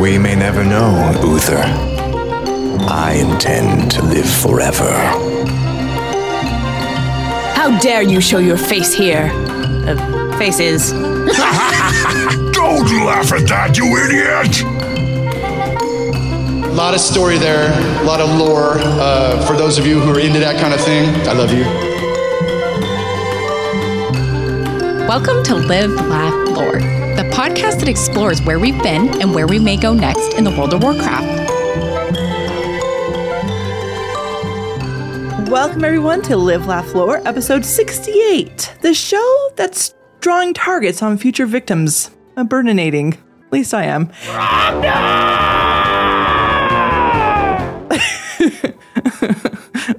We may never know, Uther. I intend to live forever. How dare you show your face here? Uh, faces. Don't laugh at that, you idiot! A lot of story there, a lot of lore. Uh, for those of you who are into that kind of thing, I love you. Welcome to Live, Laugh, Lore, the podcast that explores where we've been and where we may go next in the world of Warcraft. Welcome, everyone, to Live, Laugh, Lore, episode 68, the show that's drawing targets on future victims. I'm burninating. At least I am.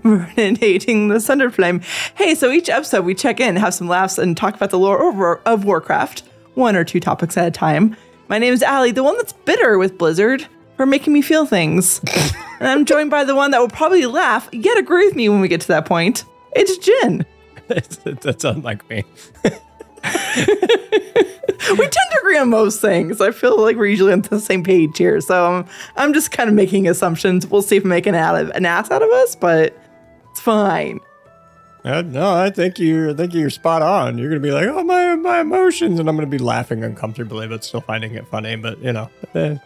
Burninating the Thunder Flame. Hey, so each episode we check in, have some laughs, and talk about the lore of Warcraft, one or two topics at a time. My name is Allie, the one that's bitter with Blizzard for making me feel things. and I'm joined by the one that will probably laugh, yet agree with me when we get to that point. It's Gin. That's unlike me. we tend to agree on most things. I feel like we're usually on the same page here. So I'm, I'm just kind of making assumptions. We'll see if we make an, out of, an ass out of us, but it's fine. Uh, no, I think you're. I think you're spot on. You're gonna be like, oh my my emotions, and I'm gonna be laughing uncomfortably, but still finding it funny. But you know, eh,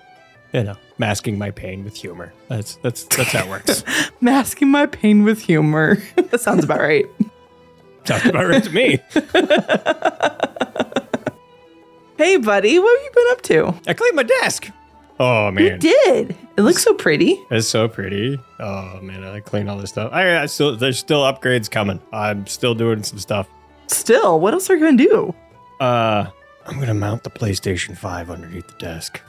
you know, masking my pain with humor. That's that's that's how it works. Masking my pain with humor. that sounds about right. Sounds about right to me. Hey, buddy, what have you been up to? I cleaned my desk. Oh You man, did. It looks so pretty. it's so pretty. Oh man, I clean all this stuff. I, I still there's still upgrades coming. I'm still doing some stuff. Still, what else are you going to do? Uh, I'm gonna mount the PlayStation Five underneath the desk.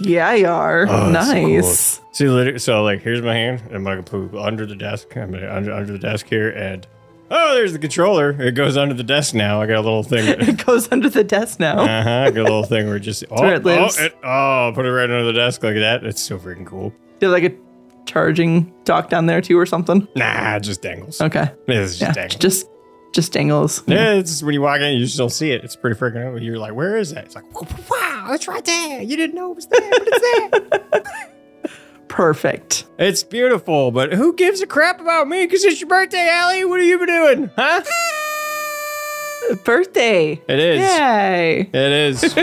Yeah, you are. Oh, it's so cool. nice. See, so like, here's my hand. I'm gonna put under the desk. I'm gonna under, under the desk here, and oh, there's the controller. It goes under the desk now. I got a little thing. It goes under the desk now. uh huh. I got a little thing where it just oh, where it lives. oh, it, oh, put it right under the desk like that. It's so freaking cool. Do like a charging dock down there too or something? Nah, it just dangles. Okay. It's just Yeah, dangles. just just dangles. yeah, it's just when you walk in, you just don't see it. It's pretty freaking. cool. You're like, where is that? It's like, wow, it's right there. You didn't know it was there, but it's there. Perfect. It's beautiful, but who gives a crap about me? Because it's your birthday, Allie. What have you been doing? Huh? Birthday. It is. Yay. It is.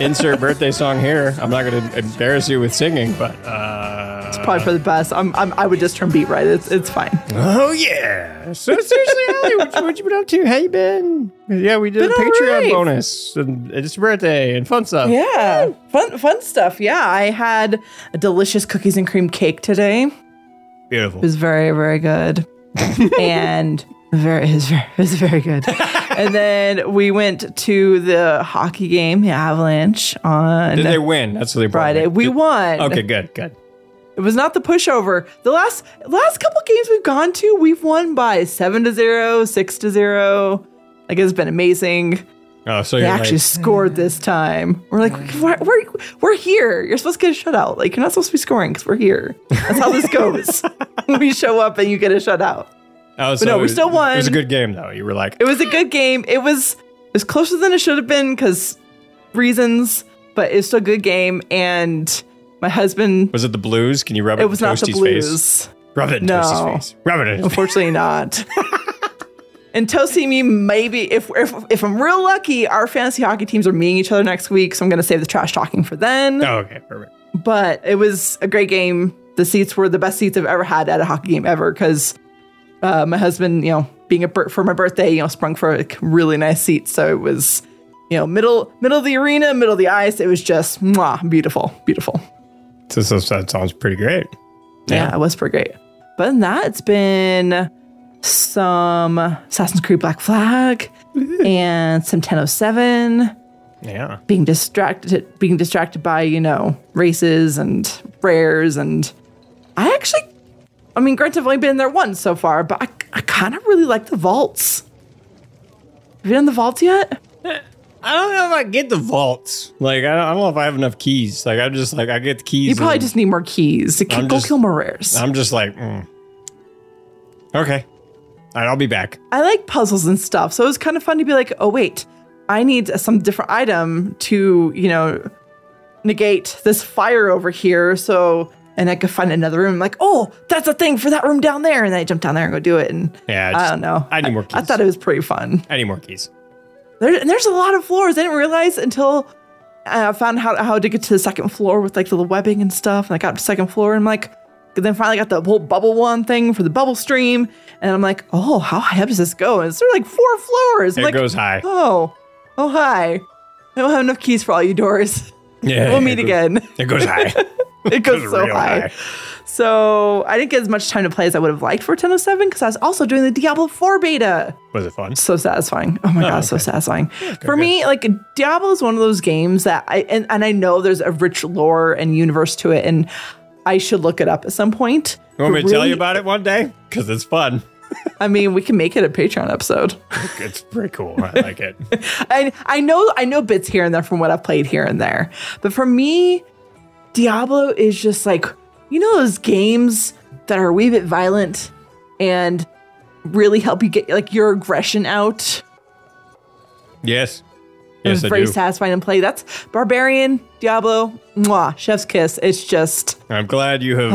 Insert birthday song here. I'm not going to embarrass you with singing, but uh, it's Probably for the best. I'm, I'm I would just turn beat right. It's it's fine. oh yeah. So seriously, Allie, what, you- what you been up to? How you been? Yeah, we did Been a Patreon alright. bonus, and it's your birthday and fun stuff. Yeah. Fun fun stuff. Yeah. I had a delicious cookies and cream cake today. Beautiful. It was very, very good. and very it was very it was very good. and then we went to the hockey game, the Avalanche, on Did they win? That's what they brought Friday. me. We Did- won. Okay, good, good. It was not the pushover. The last last couple games we've gone to, we've won by seven to zero, six to zero. Like it's been amazing. Oh, so They you're actually like, scored this time. We're like, mm. we're, we're, we're here. You're supposed to get a shutout. Like you're not supposed to be scoring because we're here. That's how this goes. we show up and you get a shutout. Oh, so no, it we still won. It was a good game, though. You were like, It was a good game. It was it was closer than it should have been because reasons, but it's still a good game. And my husband, was it the Blues? Can you rub it? It was not the Blues. Face? Rub it in No. Toasty's face. Rub it in. Unfortunately, not. and Toasty me, maybe if, if if I'm real lucky, our fantasy hockey teams are meeting each other next week, so I'm going to save the trash talking for then. Oh, okay, perfect. But it was a great game. The seats were the best seats I've ever had at a hockey game ever because uh, my husband, you know, being a bir- for my birthday, you know, sprung for a really nice seat. So it was, you know, middle middle of the arena, middle of the ice. It was just mwah, beautiful, beautiful. So, so, that sounds pretty great. Yeah, it was pretty great. But than that, it's been some Assassin's Creed Black Flag and some 1007 Yeah. being distracted being distracted by, you know, races and rares and I actually I mean, granted, I've only been there once so far, but I, I kind of really like the vaults. Have you done the vaults yet? I don't know if I get the vaults. Like, I don't, I don't know if I have enough keys. Like, I just, like, I get the keys. You probably just need more keys to go just- kill more rares. I'm just like, mm. okay. All right, I'll be back. I like puzzles and stuff, so it was kind of fun to be like, oh wait, I need some different item to, you know, negate this fire over here. So, and I could find another room. I'm like, oh, that's a thing for that room down there. And then I jump down there and go do it. And Yeah, I don't know. I need more keys. I keys. thought it was pretty fun. I need more keys. There, and there's a lot of floors. I didn't realize until I found how, how to get to the second floor with like the webbing and stuff. And I got to the second floor and I'm like, and then finally got the whole bubble one thing for the bubble stream. And I'm like, oh, how high up does this go? And it's sort of like four floors. I'm It like, goes high. Oh, oh, hi. I don't have enough keys for all you doors. Yeah, we'll it meet goes- again. It goes high. It goes goes so high. high. So I didn't get as much time to play as I would have liked for 1007 because I was also doing the Diablo 4 beta. Was it fun? So satisfying. Oh my oh, god, so okay. satisfying. For me, like Diablo is one of those games that I and, and I know there's a rich lore and universe to it, and I should look it up at some point. You want me to tell you about it one day? Because it's fun. I mean, we can make it a Patreon episode. It's pretty cool. I like it. I I know I know bits here and there from what I've played here and there. But for me, Diablo is just like you know those games that are a wee bit violent and really help you get like your aggression out. Yes. It's Yes, I very do. satisfying to play. That's Barbarian, Diablo, mwah, Chef's Kiss. It's just I'm glad you have.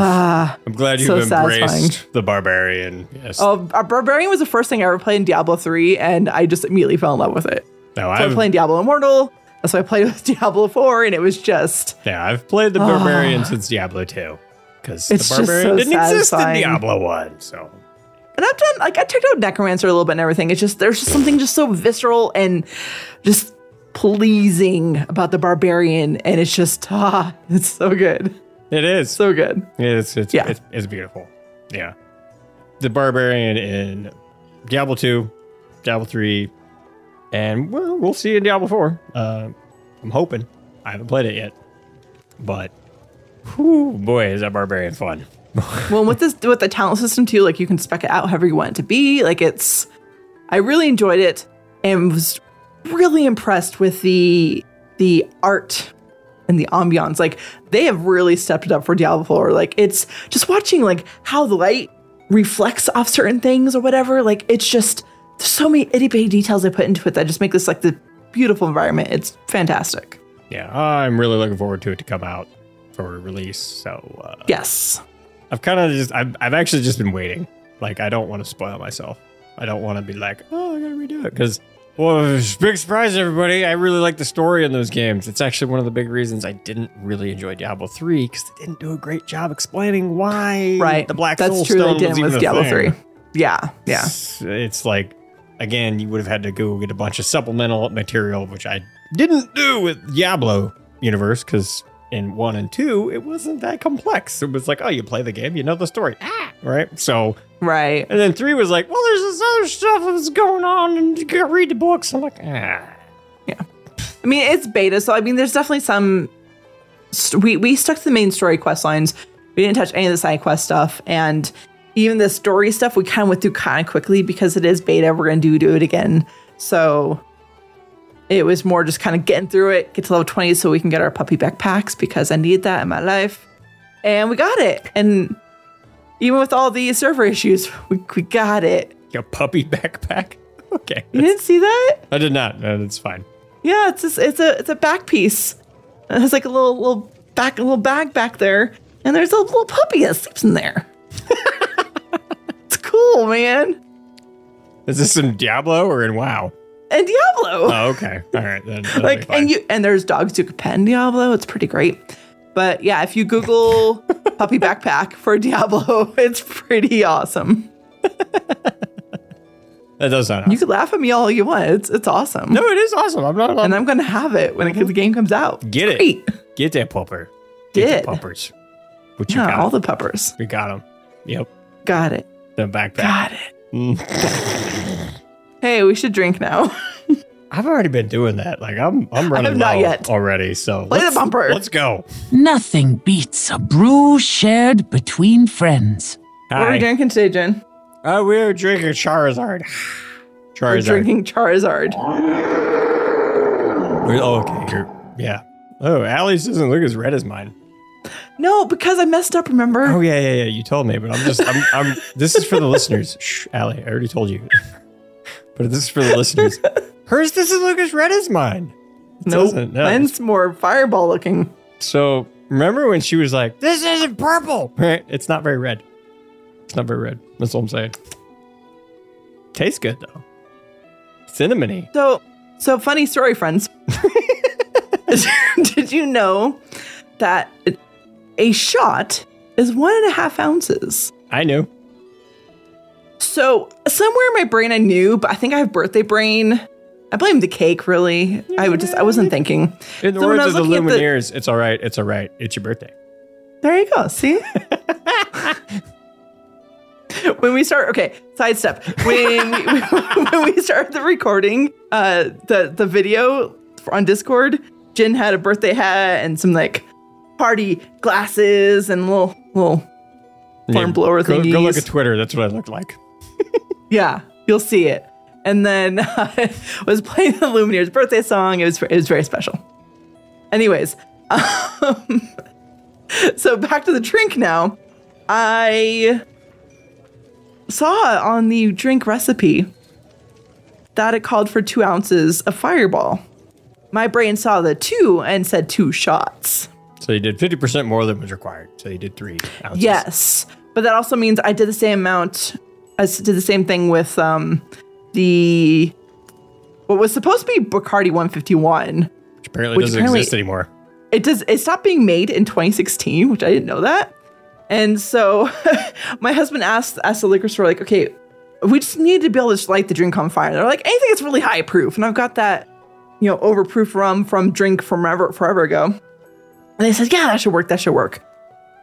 I'm glad you've Ah, so embraced satisfying. the barbarian. Yes. oh, uh, Barbarian was the first thing I ever played in Diablo 3, and I just immediately fell in love with it. no, So I I've, played Diablo Immortal. That's why I played with Diablo 4, and it was just yeah, I've played the barbarian since Diablo 2. Because the barbarian so didn't exist in. Diablo 1. So And I've done like I checked out Necromancer a little bit and everything. It's just there's just something just so visceral and just pleasing about the barbarian, and it's just ah, it's so good, it is. so good. It's it's, Yeah. it's it's beautiful. Yeah. The barbarian in Diablo 2, Diablo 3, and well, we'll see in Diablo 4. Uh, I'm hoping. I haven't played it yet. But whew, boy, is that barbarian fun. Well, with this with the talent system too, like you can spec it out however you want it to be. Like it's, I really enjoyed it and was really impressed with the the art and the ambiance. Like they have really stepped it up for Diablo 4. Like it's just watching like how the light reflects off certain things or whatever. Like it's just there's so many itty bitty details they put into it that just make this like the beautiful environment. It's fantastic. Yeah, I'm really looking forward to it to come out for release. So uh, Yes. I've kind of just, I've, I've actually just been waiting. Like, I don't want to spoil myself. I don't want to be like, oh, I gotta redo it. Because, well, big surprise, everybody. I really like the story in those games. It's actually one of the big reasons I didn't really enjoy Diablo 3 because they didn't do a great job explaining why Right. the Black That's Soul true. They Stone was didn't even with a Diablo thing. 3. Yeah. Yeah. It's, it's like, again, you would have had to go get a bunch of supplemental material, which I didn't do with Diablo universe because in one and two, it wasn't that complex. It was like, oh, you play the game, you know the story. Ah, right. So, Right. and then three was like, well, there's this other stuff that's going on, and you gotta read the books. I'm like, ah. I mean, it's beta, so I mean, there's definitely some. St- we we stuck to the main story quest lines. We didn't touch any of the side quest stuff, and even the story stuff we kind of went through kind of quickly because it is beta. We're gonna do do it again, so it was more just kind of getting through it, get to level twenty, so we can get our puppy backpacks because I need that in my life, and we got it. And even with all the server issues, we we got it. Your puppy backpack. Okay. You didn't see that? I did not. No, that's fine. Yeah, it's just, it's a it's a back piece. It has like a little little back a little bag back there, and there's a little puppy that sleeps in there. it's cool, man. Is this in Diablo or in WoW? And Diablo, Oh, okay. All right. Then, like, and you and there's dogs you can pet in Diablo. It's pretty great. But yeah, if you Google puppy backpack for Diablo, it's pretty awesome. that does sound You awesome. can laugh at me all you want. It's it's awesome. No, it is awesome. I'm not. and I'm gonna have it when it, the game comes out. Get it. Great. Get that pupper. Get Did. the puppers. What you Yeah, got? all the puppers. we got them. Yep. Got it. The backpack. Got it. Mm. Hey, we should drink now. I've already been doing that. Like I'm, I'm running not low yet. already. So Play the let's- bumper. Let's go. Nothing beats a brew shared between friends. What are we Hi. drinking today, Gin? Uh, we're drinking Charizard. Charizard. We're Charizard. drinking Charizard. We're- oh, okay. You're, yeah. Oh, Allie's doesn't look as red as mine. No, because I messed up, remember? Oh yeah, yeah, yeah. You told me, but I'm just, I'm, I'm. This is for the listeners. Shh, Allie, I already told you. but this is for the listeners. Hers doesn't look as red as mine. It Nope. no. Mine's more fireball looking. So remember when she was like, "This isn't purple." Right? It's not very red. It's not very red. That's all I'm saying. Tastes good though. Cinnamony. So, so funny story, friends. Did you know that a shot is one and a half ounces? I knew. So somewhere in my brain, I knew, but I think I have birthday brain. I blame the cake, really. I would just, I wasn't thinking. In the So words of the looking at the- Lumineers, it's all right. It's all right. It's your birthday. There you go. See? when we start, okay, sidestep. When we, when we started the recording, uh, the the video on Discord, Gin had a birthday hat and some like party glasses and little little horn blower go, thingies. go look at Twitter. That's what I looked like. Yeah, you'll see it. And then I was playing the Lumineers birthday song. It was it was very special. Anyways, um, so back to the drink now. I saw on the drink recipe that it called for two ounces of Fireball. My brain saw the two and said two shots. So you did 50% more than was required. So you did three ounces. Yes, but that also means I did the same amount. I did the same thing with um the what was supposed to be Bacardi 151. Which apparently Which doesn't apparently- exist anymore. It does. It stopped being made in 2016, which I didn't know that. And so my husband asked asked the liquor store like, okay, we just need to be able to light the drink on fire. They're like, anything that's really high proof, and I've got that, you know, overproof rum from drink from ever forever ago. And they said, yeah, that should work. That should work.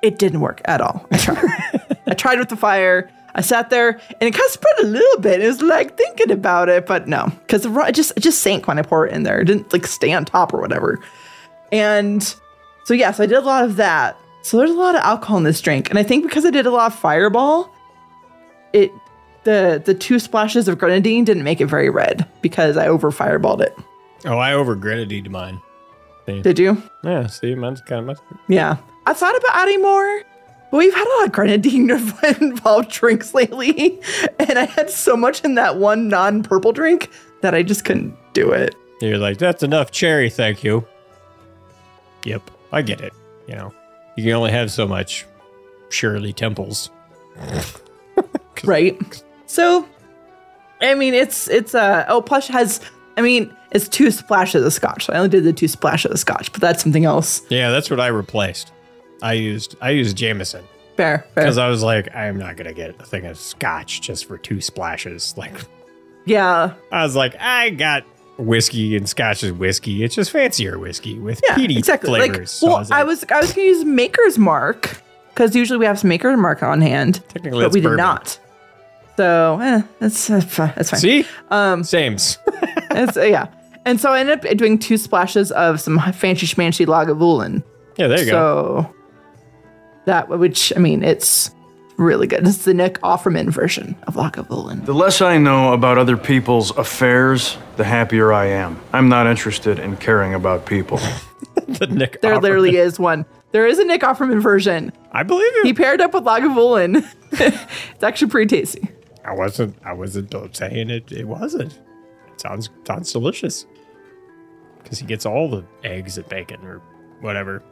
It didn't work at all. I tried. I tried with the fire. I sat there and it kind of spread a little bit. It was like thinking about it, but no, because it just it just sank when I poured it in there. It didn't like stay on top or whatever. And so yes, I did a lot of that. So there's a lot of alcohol in this drink, and I think because I did a lot of Fireball, it the the two splashes of grenadine didn't make it very red because I over fireballed it. Oh, I over grenadine mine. Did you? Yeah, see, mine's kind of must. Yeah. I thought about adding more, but we've had a lot of grenadine involved drinks lately, and I had so much in that one non-purple drink that I just couldn't do it. You're like, that's enough cherry, thank you. Yep, I get it. You know, you can only have so much Shirley Temples. right so i mean it's it's uh oh plush has i mean it's two splashes of scotch so i only did the two splashes of scotch but that's something else Yeah, that's what I replaced. I used I used Jameson fair fair because I was like, I am not gonna get a thing of scotch just for two splashes. Like, yeah I was like, I got whiskey and scotch is whiskey. It's just fancier whiskey with yeah peaty exactly flavors. like So well was I, was i was gonna use maker's mark because usually we have some maker's mark on hand Technically, but it's we did not so eh, that's uh, that's fine see, um, sames. It's, uh, yeah and so i ended up doing two splashes of some fancy schmancy lagavulin yeah, there you go. so that which i mean it's really good it's the nick offerman version of lagavulin The less I know about other people's affairs, the happier I am. I'm not interested in caring about people. The Nick There Offerman. literally is one. There is a Nick Offerman version. I believe you. He paired up with Lagavulin. it's actually pretty tasty. I wasn't. I wasn't saying it. It wasn't. It sounds sounds delicious. Because he gets all the eggs and bacon or whatever.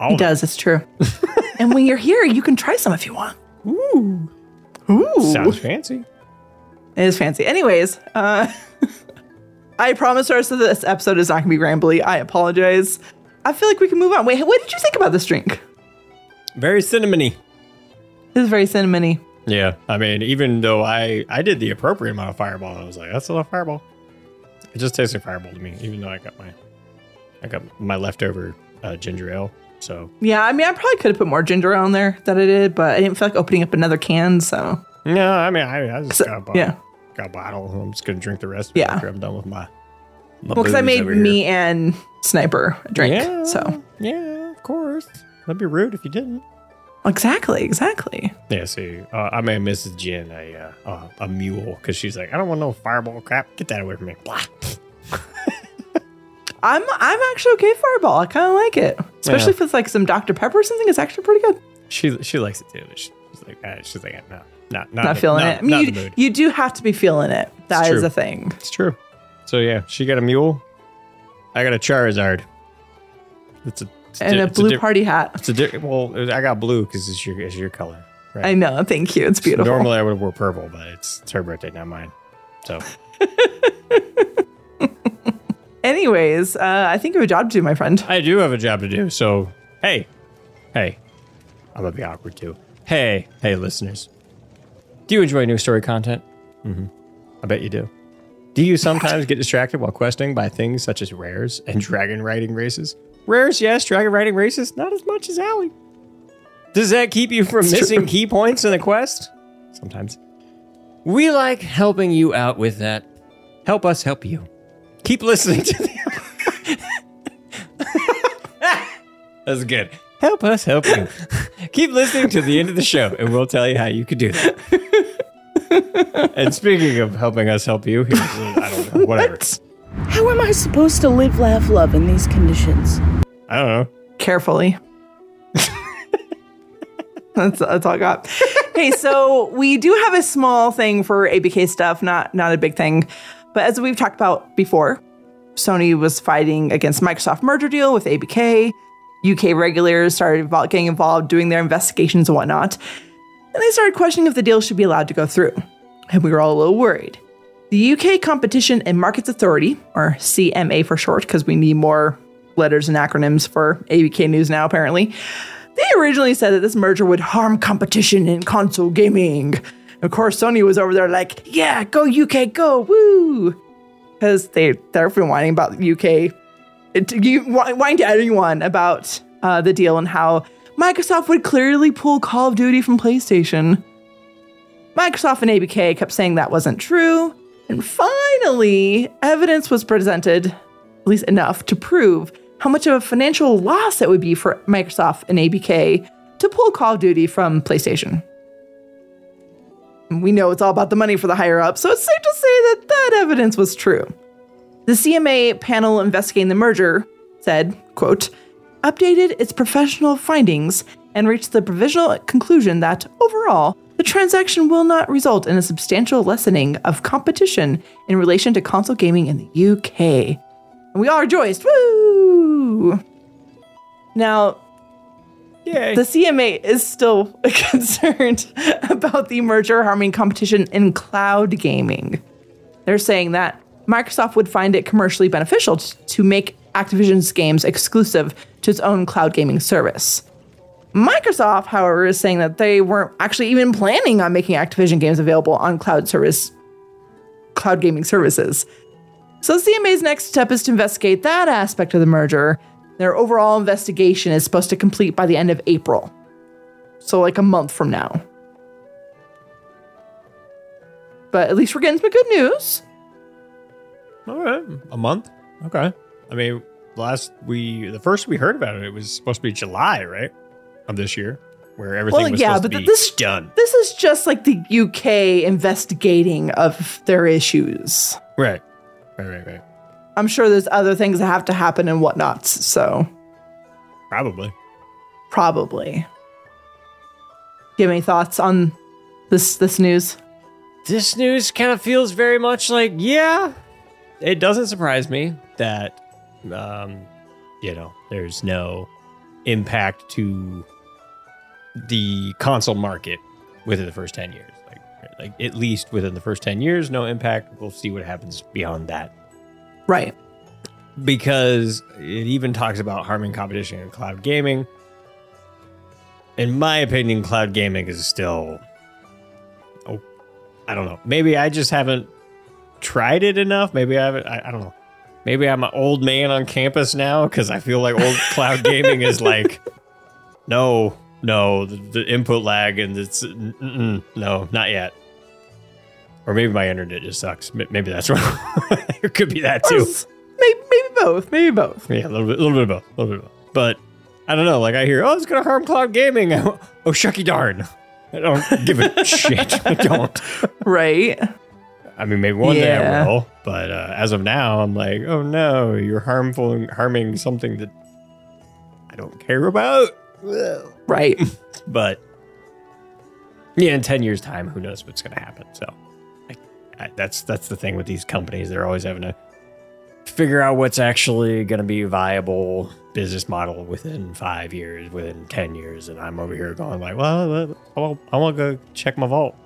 All He of it. does, it's true. and when you're here, you can try some if you want. Ooh. Ooh. Sounds fancy. It is fancy. Anyways, uh I promise the rest of this episode is not gonna be rambly. I apologize. I feel like we can move on. Wait, what did you think about this drink? Very cinnamony. This is very cinnamony. Yeah, I mean, even though I I did the appropriate amount of fireball, I was like, that's enough fireball. It just tastes like fireball to me, even though I got my I got my leftover uh, ginger ale. So Yeah, I mean, I probably could have put more ginger on there than I did, but I didn't feel like opening up another can, so no, I mean, I, I just got a bottle. yeah. got a bottle. I'm just gonna drink the rest. Yeah. after I'm done with my. my well, because I made here. me and Sniper a drink. Yeah, So yeah, of course. That'd be rude if you didn't. exactly, exactly. Yeah, see, uh, I made Mrs. Gin a uh, uh, a mule because she's like, I don't want no fireball crap. Get that away from me. Blah. I'm I'm actually okay fireball. I kind of like it, especially Yeah. if it's like some Dr Pepper or something. It's actually pretty good. She she likes it too. but She's like, ah, she's like, no, not not Not in- feeling not- it. I mean, you, you do have to be feeling it. That is true. a thing. It's true. So yeah, she got a mule. I got a Charizard. It's a it's And di- a blue di- party hat. It's a di- well. was- I got blue because it's your it's your color. Right. I know. Thank you. It's beautiful. Normally I would have wore purple, but it's, it's her birthday, not mine. So Anyways, uh, I think you have a job to do, my friend. I do have a job to do. So hey, hey, I'm gonna be awkward too. Hey, hey, listeners, do you enjoy new story content? Mm-hmm. I bet you do. Do you sometimes get distracted while questing by things such as rares and dragon riding races? Rares, yes. Dragon riding races, not as much as Allie. Does that keep you from missing key points in the quest? Sometimes. We like helping you out with that. Help us help you. Keep listening to the. That's good. Help us help you. Keep listening to the end of the show, and we'll tell you how you could do that. and speaking of helping us help you, here's, I don't know, whatever. How am I supposed to live, laugh, love in these conditions? I don't know. Carefully. that's, that's all I got. hey, so we do have a small thing for ABK stuff, not not a big thing. But as we've talked about before, Sony was fighting against Microsoft merger deal with ABK. UK regulators started getting involved, doing their investigations and whatnot. And they started questioning if the deal should be allowed to go through. And we were all a little worried. The UK Competition and Markets Authority, or CMA for short, because we need more letters and acronyms for ABK News now, apparently. They originally said that this merger would harm competition in console gaming. Of course, Sony was over there like, yeah, go UK, go, woo! Because they, they've been whining about UK, it, you, wh- whining to anyone about uh, the deal and how Microsoft would clearly pull Call of Duty from PlayStation. Microsoft and ABK kept saying that wasn't true. And finally, evidence was presented, at least enough, to prove how much of a financial loss it would be for Microsoft and ABK to pull Call of Duty from PlayStation. We know it's all about the money for the higher up, so it's safe to say that that evidence was true. The CMA panel investigating the merger said, quote, updated its professional findings and reached the provisional conclusion that overall, the transaction will not result in a substantial lessening of competition in relation to console gaming in the UK. And we all rejoiced. Woo! Now, Yay. the CMA is still concerned about the merger harming competition in cloud gaming. They're saying that Microsoft would find it commercially beneficial t- to make Activision's games exclusive to its own cloud gaming service. Microsoft, however, is saying that they weren't actually even planning on making Activision games available on cloud service cloud gaming services. So the CMA's next step is to investigate that aspect of the merger. Their overall investigation is supposed to complete by the end of April. So like a month from now. But at least we're getting some good news. All right, a month. Okay. I mean, last we the first we heard about it, it was supposed to be July, right, of this year, where everything Well, was yeah, supposed but to be this done. this is just like the UK investigating of their issues. Right, right, right, right. I'm sure there's other things that have to happen and whatnot. So Probably. probably. Do you have any thoughts on this this news? This news kind of feels very much like, yeah, it doesn't surprise me that, um, you know, there's no impact to the console market within the first 10 years. Like, like at least within the first 10 years, no impact. We'll see what happens beyond that. Right. because it even talks about harming competition in cloud gaming. In my opinion, cloud gaming is still. Oh, I don't know. Maybe I just haven't tried it enough. Maybe I haven't. I, I don't know. Maybe I'm an old man on campus now because I feel like old cloud gaming is like, no, no, the, the input lag and it's no, not yet. Or maybe my internet just sucks. Maybe that's wrong. it could be that too. Maybe, maybe both. Maybe both. Yeah, a little bit, a little bit of both, a little bit of both. But I don't know. Like I hear, oh, it's gonna harm cloud gaming. oh, shucky darn. I don't give a shit. I don't. Right. I mean, maybe one day I will. But uh, as of now, I'm like, oh no, you're harmful, harming something that I don't care about. Right. But yeah, in ten years' time, who knows what's gonna happen? So that's that's the thing with these companies. They're always having to figure out what's actually going to be a viable business model within five years, within 10 years. And I'm over here going like, well, I want, I want to go check my vault.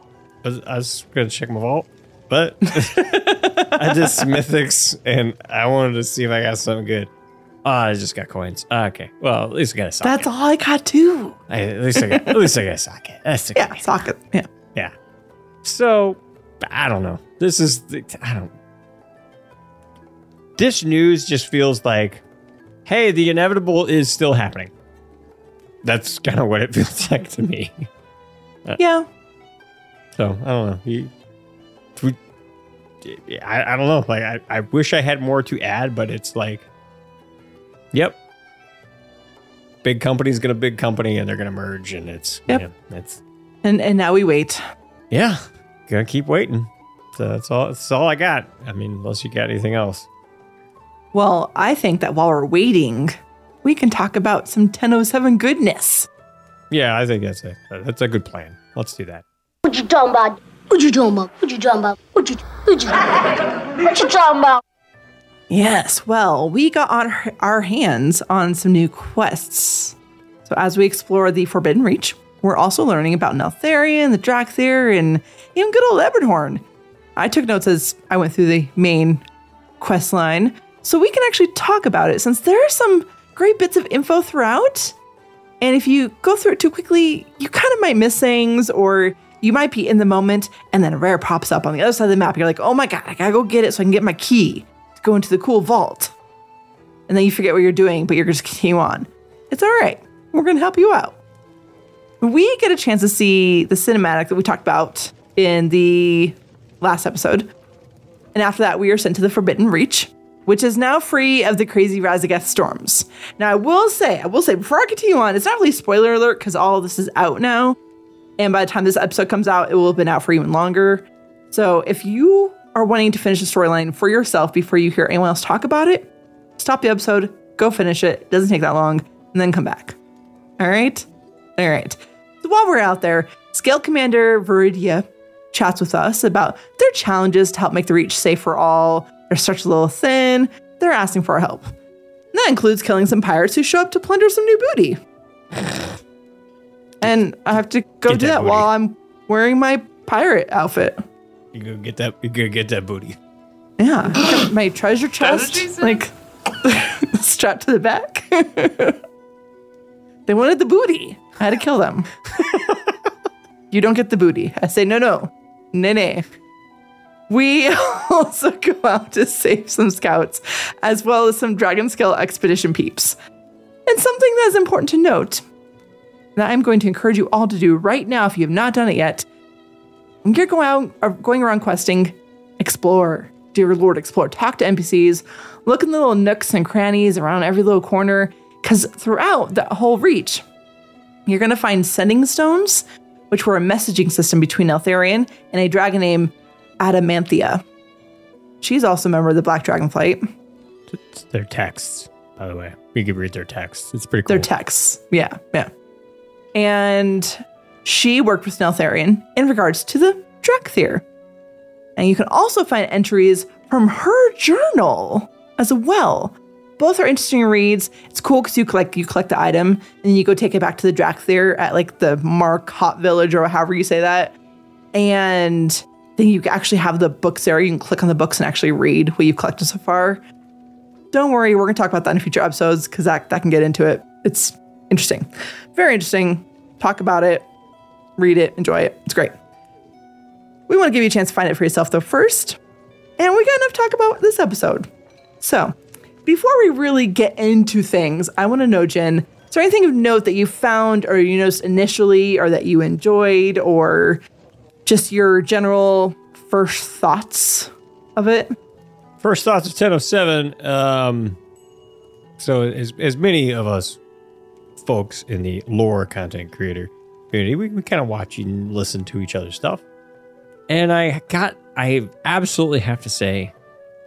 I was, I was going to check my vault, but I did Smithics and I wanted to see if I got something good. Oh, I just got coins. Okay. Well, at least I got a socket. That's all I got too. I- at least I got, at least I got a socket. That's okay. Yeah, socket. Yeah. Yeah. So I don't know. This is the, I don't. This news just feels like, hey, the inevitable is still happening. That's kind of what it feels like to me. Uh, yeah. So I don't know. You, we- I, I don't know. Like I, I wish I had more to add, but it's like, yep. Big company's gonna big company, and they're gonna merge, and it's Yep. yeah, it's And and now we wait. yeah, gonna keep waiting. So that's all. That's all I got. I mean, unless you got anything else. Well, I think that while we're waiting, we can talk about some 1007 goodness. Yeah, I think that's a that's a good plan. Let's do that. What you talking about? What you talking about? What you talking about? What you what you what you talking about? Yes, well, we got on our- our hands on some new quests. So as we explore the Forbidden Reach, we're also learning about Neltharion, the Dracthyr, and even good old Ebonhorn. I took notes as I went through the main quest line, so we can actually talk about it since there are some great bits of info throughout. And if you go through it too quickly, you kind of might miss things, or you might be in the moment and then a rare pops up on the other side of the map. You're like, oh my god, I gotta go get it so I can get my key to go into the cool vault. And then you forget what you're doing, but you're just continue on. It's all right. We're gonna help you out. We get a chance to see the cinematic that we talked about in the last episode. And after that, we are sent to the Forbidden Reach, which is now free of the crazy Raszageth storms. Now, I will say, I will say, before I continue on, it's not really spoiler alert because all this is out now. And by the time this episode comes out, it will have been out for even longer. So if you are wanting to finish the storyline for yourself before you hear anyone else talk about it, stop the episode, go finish it. It doesn't take that long, and then come back. All right? All right. So while we're out there, Scale Commander Viridia chats with us about their challenges to help make the Reach safe for all. They're stretched a little thin. They're asking for our help. And that includes killing some pirates who show up to plunder some new booty. and I have to go Get do that that while I'm wearing my pirate outfit. You go get that. You go get that booty. Yeah, my treasure That's what she chest, like strapped to the back. they wanted the booty. I had to kill them. you don't get the booty. I say no, no, nay, nay. We also go out to save some scouts, as well as some Dragon Scale expedition peeps. And something that is important to note that I'm going to encourage you all to do right now, if you have not done it yet, when you're going out uh, going around questing, explore, dear Lord, explore. Talk to NPCs, look in the little nooks and crannies around every little corner, because throughout that whole reach, you're going to find sending stones, which were a messaging system between Neltharion and a dragon named Adamanthia. She's also a member of the Black Dragon Flight. It's their texts, by the way. You can read their texts. It's pretty cool. Their texts. Yeah, yeah. And she worked with Neltharion in regards to the Dracthyr. And you can also find entries from her journal as well. Both are interesting reads. It's cool because you collect you collect the item and you go take it back to the Dracthyr at like the Morqut Village or however you say that. And then you actually have the books there. You can click on the books and actually read what you've collected so far. Don't worry, we're gonna talk about that in future episodes because that, that can get into it. It's interesting. Very interesting. Talk about it, read it, enjoy it. It's great. We want to give you a chance to find it for yourself though first. And we got enough to talk about this episode. So before we really get into things, I want to know, Gin, is there anything of note that you found or you noticed initially or that you enjoyed or just your general first thoughts of it? First thoughts of 1007. Um, so, as, as many of us folks in the lore content creator community, we, we kind of watch and listen to each other's stuff. And I got, I absolutely have to say,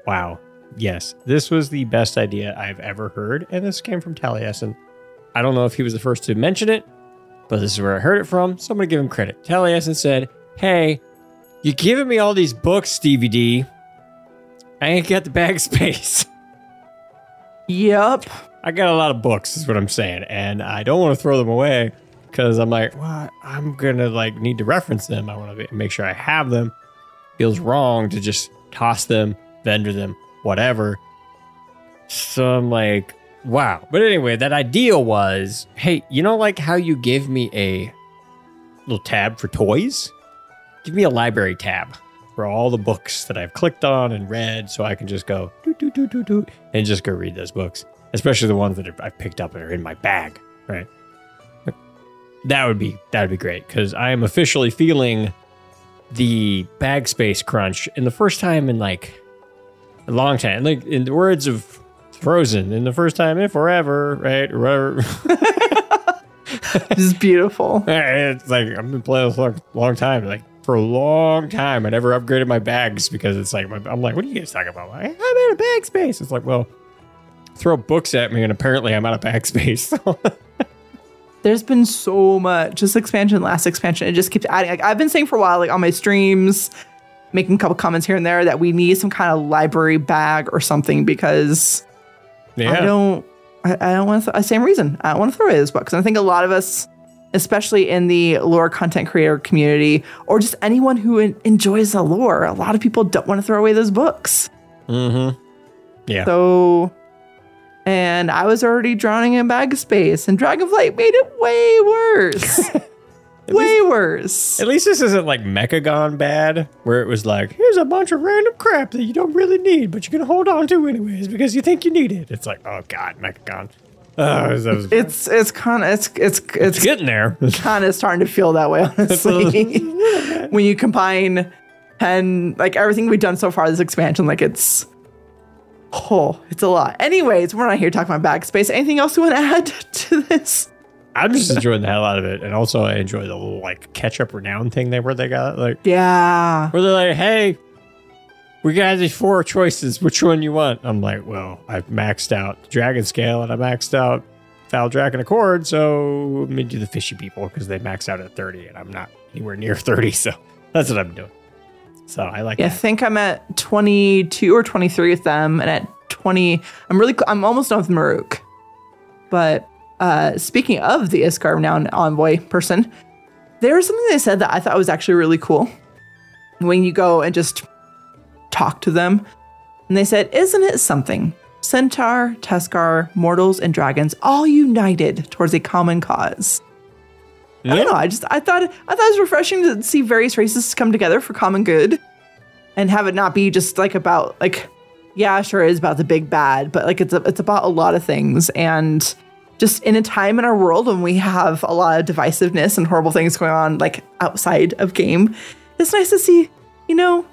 wow, yes, this was the best idea I've ever heard. And this came from Taliesin. I don't know if he was the first to mention it, but this is where I heard it from. So I'm going to give him credit. Taliesin said, Hey, you're giving me all these books, DVD. I ain't got the bag space. Yep. I got a lot of books, is what I'm saying, and I don't want to throw them away because I'm like, well, I'm gonna like need to reference them. I want to make sure I have them. Feels wrong to just toss them, vendor them, whatever. So I'm like, wow. But anyway, that idea was, hey, you know, like how you give me a little tab for toys? Give me a library tab for all the books that I've clicked on and read, so I can just go doot, doot, doot, doot, doot, and just go read those books, especially the ones that I've picked up and are in my bag, right? That would be that would be great because I am officially feeling the bag space crunch, and the first time in like a long time, like in the words of Frozen, in the first time in forever, right, or whatever. This is beautiful. it's like I've been playing this a long, long time, like for a long time. I never upgraded my bags because it's like my, I'm like, what are you guys talking about? Like, I'm out of bag space. It's like, well, throw books at me, and apparently I'm out of bag space. There's been so much just expansion, last expansion. It just keeps adding. Like I've been saying for a while, like on my streams, making a couple comments here and there that we need some kind of library bag or something because yeah. I don't. I, I don't want to. Th- same reason. I don't want to throw away those books. And I think a lot of us, especially in the lore content creator community, or just anyone who en- enjoys the lore, a lot of people don't want to throw away those books. Mm-hmm. Yeah. So, and I was already drowning in bag space, and Dragonflight made it way worse. way worse. At least this isn't like Mechagon bad, where it was like, here's a bunch of random crap that you don't really need, but you're gonna hold on to anyways because you think you need it. It's like, oh god, Mechagon. Oh, that was, It's it's kind of it's it's it's getting there. kind of starting to feel that way, honestly. when you combine and like everything we've done so far, this expansion, like it's oh, it's a lot. Anyways, we're not here talking about backspace. Anything else you want to add to this? I'm just enjoying the hell out of it, and also I enjoy the little like catch up renown thing they where they got like Yeah. where they're like, hey, we got these four choices. Which one you want? I'm like, well, I've maxed out dragon scale and I maxed out Valdrakken Accord, so let me do the fishy people because they max out at 30 and I'm not anywhere near 30, so that's what I'm doing. So I like Yeah, I think I'm at 22 or 23 with them, and at 20, I'm really, I'm almost done with Maruuk. But uh, speaking of the Iskaara renowned envoy person, there was something they said that I thought was actually really cool. When you go and just talk to them, and they said, "Isn't it something? Centaur, Tuskarr, mortals, and dragons all united towards a common cause." I don't know. I just I thought I thought it was refreshing to see various races come together for common good, and have it not be just like about like, yeah, sure it is about the big bad, but like it's a, it's about a lot of things, and just in a time in our world when we have a lot of divisiveness and horrible things going on like outside of game, it's nice to see you know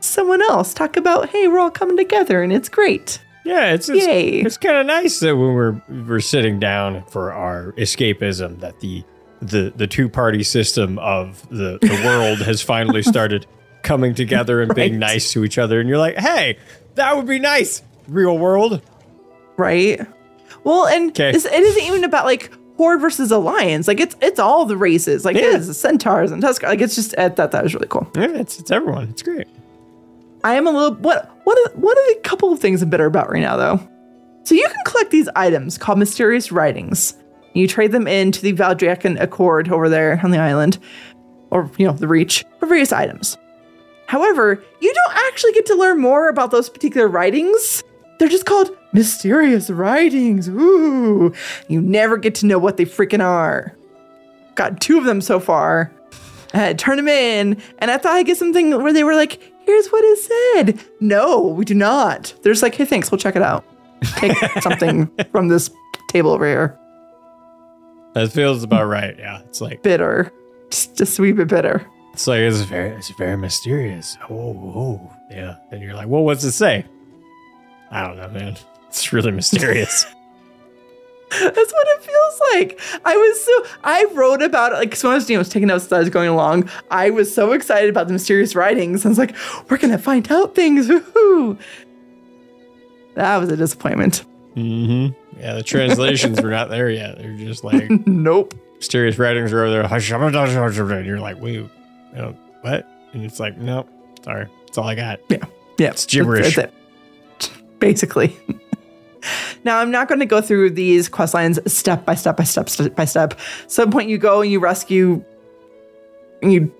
someone else talk about hey we're all coming together and it's great. Yeah, it's it's, Yay. it's kind of nice that when we're we're sitting down for our escapism that the the the two party system of the the world has finally started coming together and being nice to each other and you're like, "Hey, that would be nice." Real world. right? Well, and it's, it isn't even about like horde versus alliance. Like it's it's all the races. Like Yeah. it's centaurs and Tuskarr. Like it's just I thought that was really cool. Yeah, it's it's everyone. It's great. I am a little what what are, what are the couple of things I'm bitter about right now though? So you can collect these items called mysterious writings. You trade them into the Valdrakken Accord over there on the island, or you know the Reach for various items. However, you don't actually get to learn more about those particular writings. They're just called mysterious writings. Ooh, you never get to know what they freaking are. Got two of them so far. Uh, turn them in, and I thought I'd get something where they were like, "Here's what it said." No, we do not. They're just like, "Hey, thanks. We'll check it out. Take something from this table over here." That feels about right. Yeah, it's like Bitter, just, a wee bit bitter. it's like it's very it's very mysterious. Oh, oh, yeah. And you're like, "Well, what's it say?" I don't know, man. It's really mysterious. That's what it feels like. I was so I wrote about it like so when I was, you know, was taking notes as I was going along. I was so excited about the mysterious writings. I was like, we're gonna find out things. Woohoo! That was a disappointment. mm-hmm. Yeah, the translations were not there yet. They're just like nope. Mysterious writings are over there. Hush, And you're like, wait, what? And it's like, nope, sorry. That's all I got. Yeah. Yeah. It's gibberish. That's, that's it. Basically. Now, I'm not going to go through these quest lines step by step by step step by step. Some point you go and you rescue, and you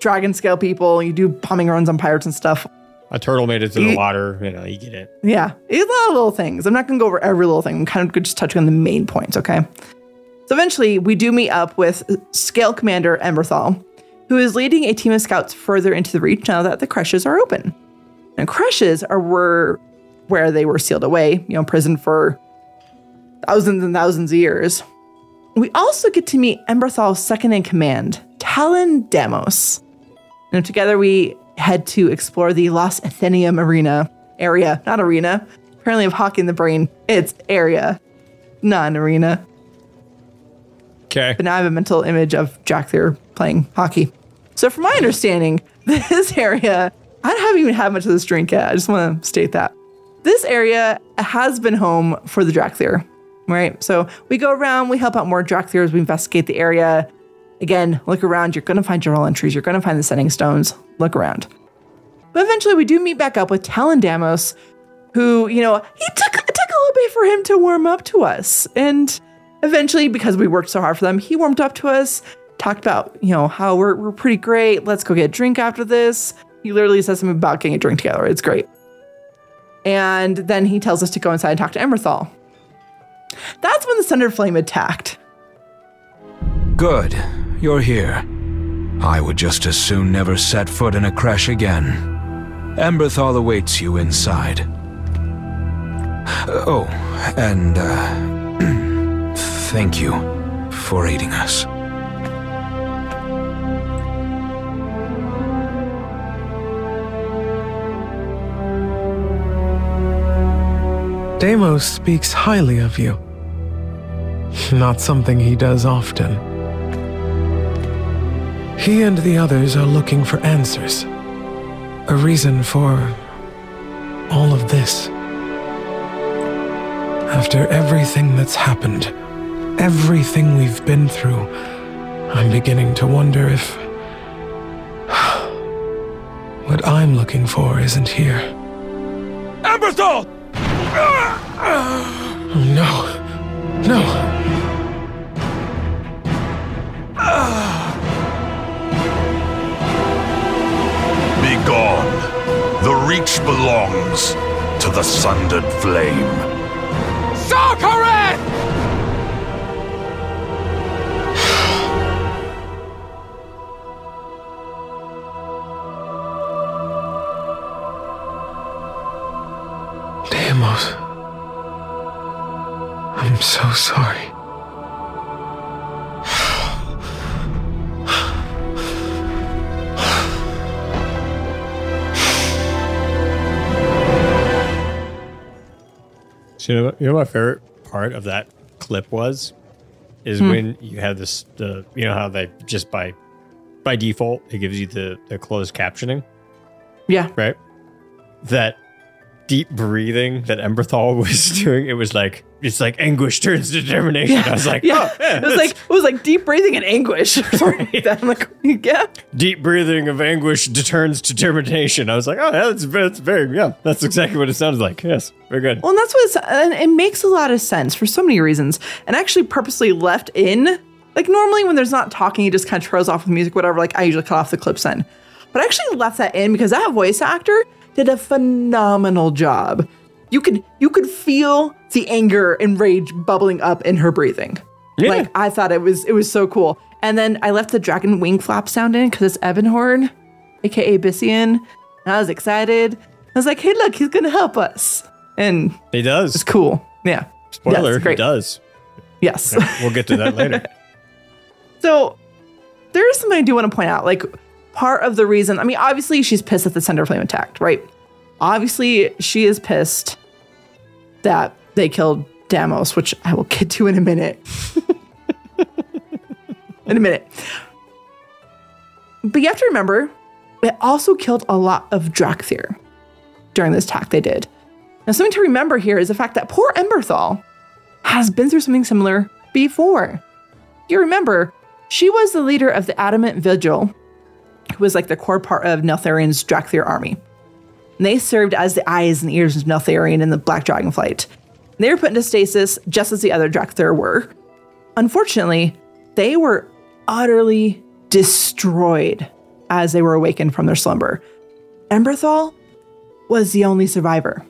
dragon scale people, you do bombing runs on pirates and stuff. A turtle made it to the water. You know, you get it. Yeah, it's a lot of little things. I'm not going to go over every little thing. I'm kind of just touching on the main points, okay? So eventually, we do meet up with Scale Commander Emberthal, who is leading a team of scouts further into the Reach now that the creches are open. And creches are where, where they were sealed away, you know, imprisoned for thousands and thousands of years. We also get to meet Emberthal's second in command, Talon Damos. And together we head to explore the Lost Atheneum Arena area, not arena. Apparently, of hockey in the brain, it's area, not an arena. Okay. But now I have a mental image of Jack there playing hockey. So, from my understanding, this area, I haven't even had much of this drink yet. I just want to state that. This area has been home for the Dracthyr, right? So, we go around, we help out more Dracthyrs, we investigate the area. Again, look around. You're going to find journal entries, you're going to find the setting stones. Look around. But eventually, we do meet back up with Talon Damos, who, you know, he took, it took a little bit for him to warm up to us. And eventually, because we worked so hard for them, he warmed up to us, talked about, you know, how we're, we're pretty great. Let's go get a drink after this. He literally says something about getting a drink together. It's great. And then he tells us to go inside and talk to Emberthal. That's when the Sundered Flame attacked. Good. You're here. I would just as soon never set foot in a crash again. Emberthal awaits you inside. Uh, oh, and, uh, thank you for aiding us. Deimos speaks highly of you. Not something he does often. He and the others are looking for answers. A reason for all of this. After everything that's happened, everything we've been through, I'm beginning to wonder if what I'm looking for isn't here. Emberthal! No. No. Begone. The Reach belongs to the Sundered Flame. Sarkareth! So sorry. So you know, you know my favorite part of that clip was is Hmm. when you have this the you know how they just by by default it gives you the the closed captioning Yeah. right that deep breathing that Emberthal was doing it was like it's like anguish turns to determination I was like yeah. oh, yeah it was like it was like deep breathing and anguish. I'm like, yeah. deep breathing of anguish turns to determination I was like oh yeah, that's that's very yeah that's exactly what it sounds like yes very good Well, and that's what it's, and it makes a lot of sense for so many reasons. And actually, purposely left in. Like normally, when there's not talking, he just kind of trails off with music, whatever. Like I usually cut off the clips then, but I actually left that in because that voice actor did a phenomenal job. You could you could feel the anger and rage bubbling up in her breathing. Yeah. Like I thought it was it was so cool. And then I left the dragon wing flap sound in because it's Ebonhorn, aka Ebyssian. And I was excited. I was like, hey, look, he's gonna help us. And he does it's cool. Yeah. spoiler Yes, he does Yes. we'll get to that later So there is something I do want to point out. Like part of the reason, I mean, obviously she's pissed that the Cinder Flame attacked, right? Obviously she is pissed that they killed Damos, which I will get to in a minute. in a minute. But you have to remember, it also killed a lot of Dracthyr during this attack they did. Now, something to remember here is the fact that poor Emberthal has been through something similar before. You remember, she was the leader of the Adamant Vigil, who was like the core part of Neltharion's Dracthyr army. And they served as the eyes and ears of Neltharion in the Black Dragon Flight. They were put into stasis just as the other Dracthyr were. Unfortunately, they were utterly destroyed as they were awakened from their slumber. Emberthal was the only survivor.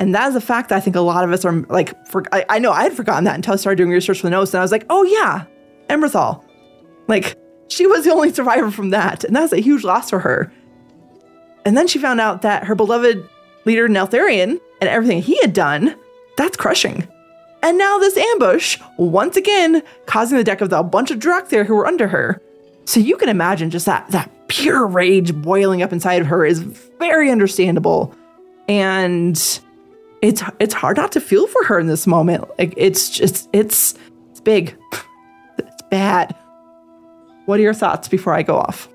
And that is a fact that I think a lot of us are like, for, I, I know I had forgotten that until I started doing research for the notes. And I was like, oh yeah, Emberthal. Like, she was the only survivor from that. And that's a huge loss for her. And then she found out that her beloved leader, Neltharion, and everything he had done, that's crushing. And now this ambush, once again, causing the death of a bunch of Dracthyr who were under her. So you can imagine just that that pure rage boiling up inside of her is very understandable. And it's it's hard not to feel for her in this moment. Like it's just it's it's big. It's bad. What are your thoughts before I go off?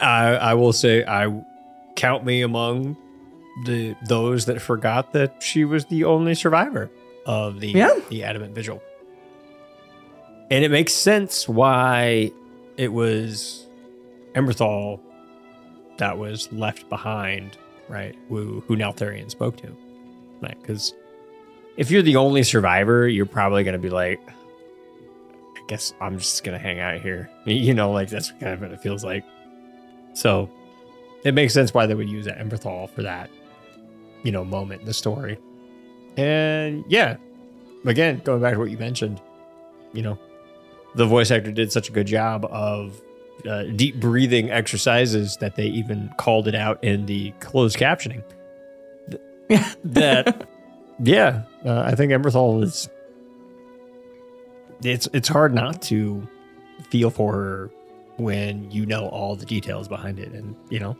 I, I will say I count me among the those that forgot that she was the only survivor of the Yeah. the adamant vigil. And it makes sense why it was Emberthal that was left behind, right? Who who Neltharion spoke to. Right? Because if you're the only survivor, you're probably gonna be like, guess I'm just gonna hang out here. You know, like that's kind of what it feels like. So it makes sense why they would use that Emberthal for that, you know, moment in the story. And yeah, again, going back to what you mentioned, you know, the voice actor did such a good job of uh, deep breathing exercises that they even called it out in the closed captioning. Th- that, yeah, uh, I think Emberthal is. It's it's hard not to feel for her when you know all the details behind it, and you know.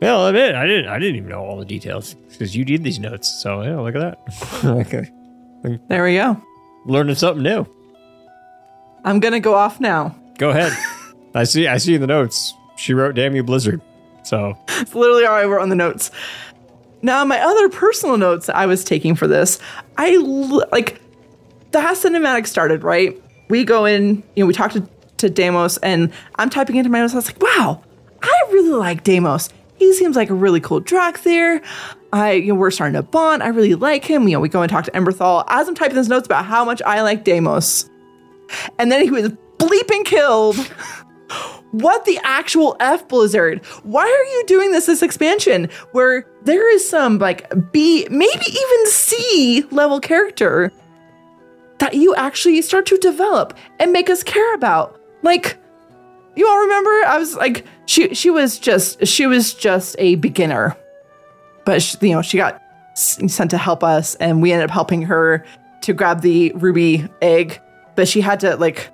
Well, I admit I didn't. I didn't even know all the details because you did these notes. So yeah, look at that. okay, There we go. learning something new. I'm gonna go off now. Go ahead. I see. I see in the notes. She wrote "Damn you, Blizzard." So It's literally all I wrote on the notes. Now, my other personal notes that I was taking for this, I l- like the how cinematic started, right? We go in, you know, we talk to, to Damos, and I'm typing into my notes. I was like, wow, I really like Damos. He seems like a really cool Dracthyr. I, you know, we're starting to bond. I really like him. You know, we go and talk to Emberthal as I'm typing these notes about how much I like Damos. And then he was bleeping killed. What the actual F Blizzard? Why are you doing this this expansion where there is some like B, maybe even C level character that you actually start to develop and make us care about? Like, you all remember? I was like, she she was just she was just a beginner, but she, you know she got sent to help us, and we ended up helping her to grab the ruby egg, but she had to like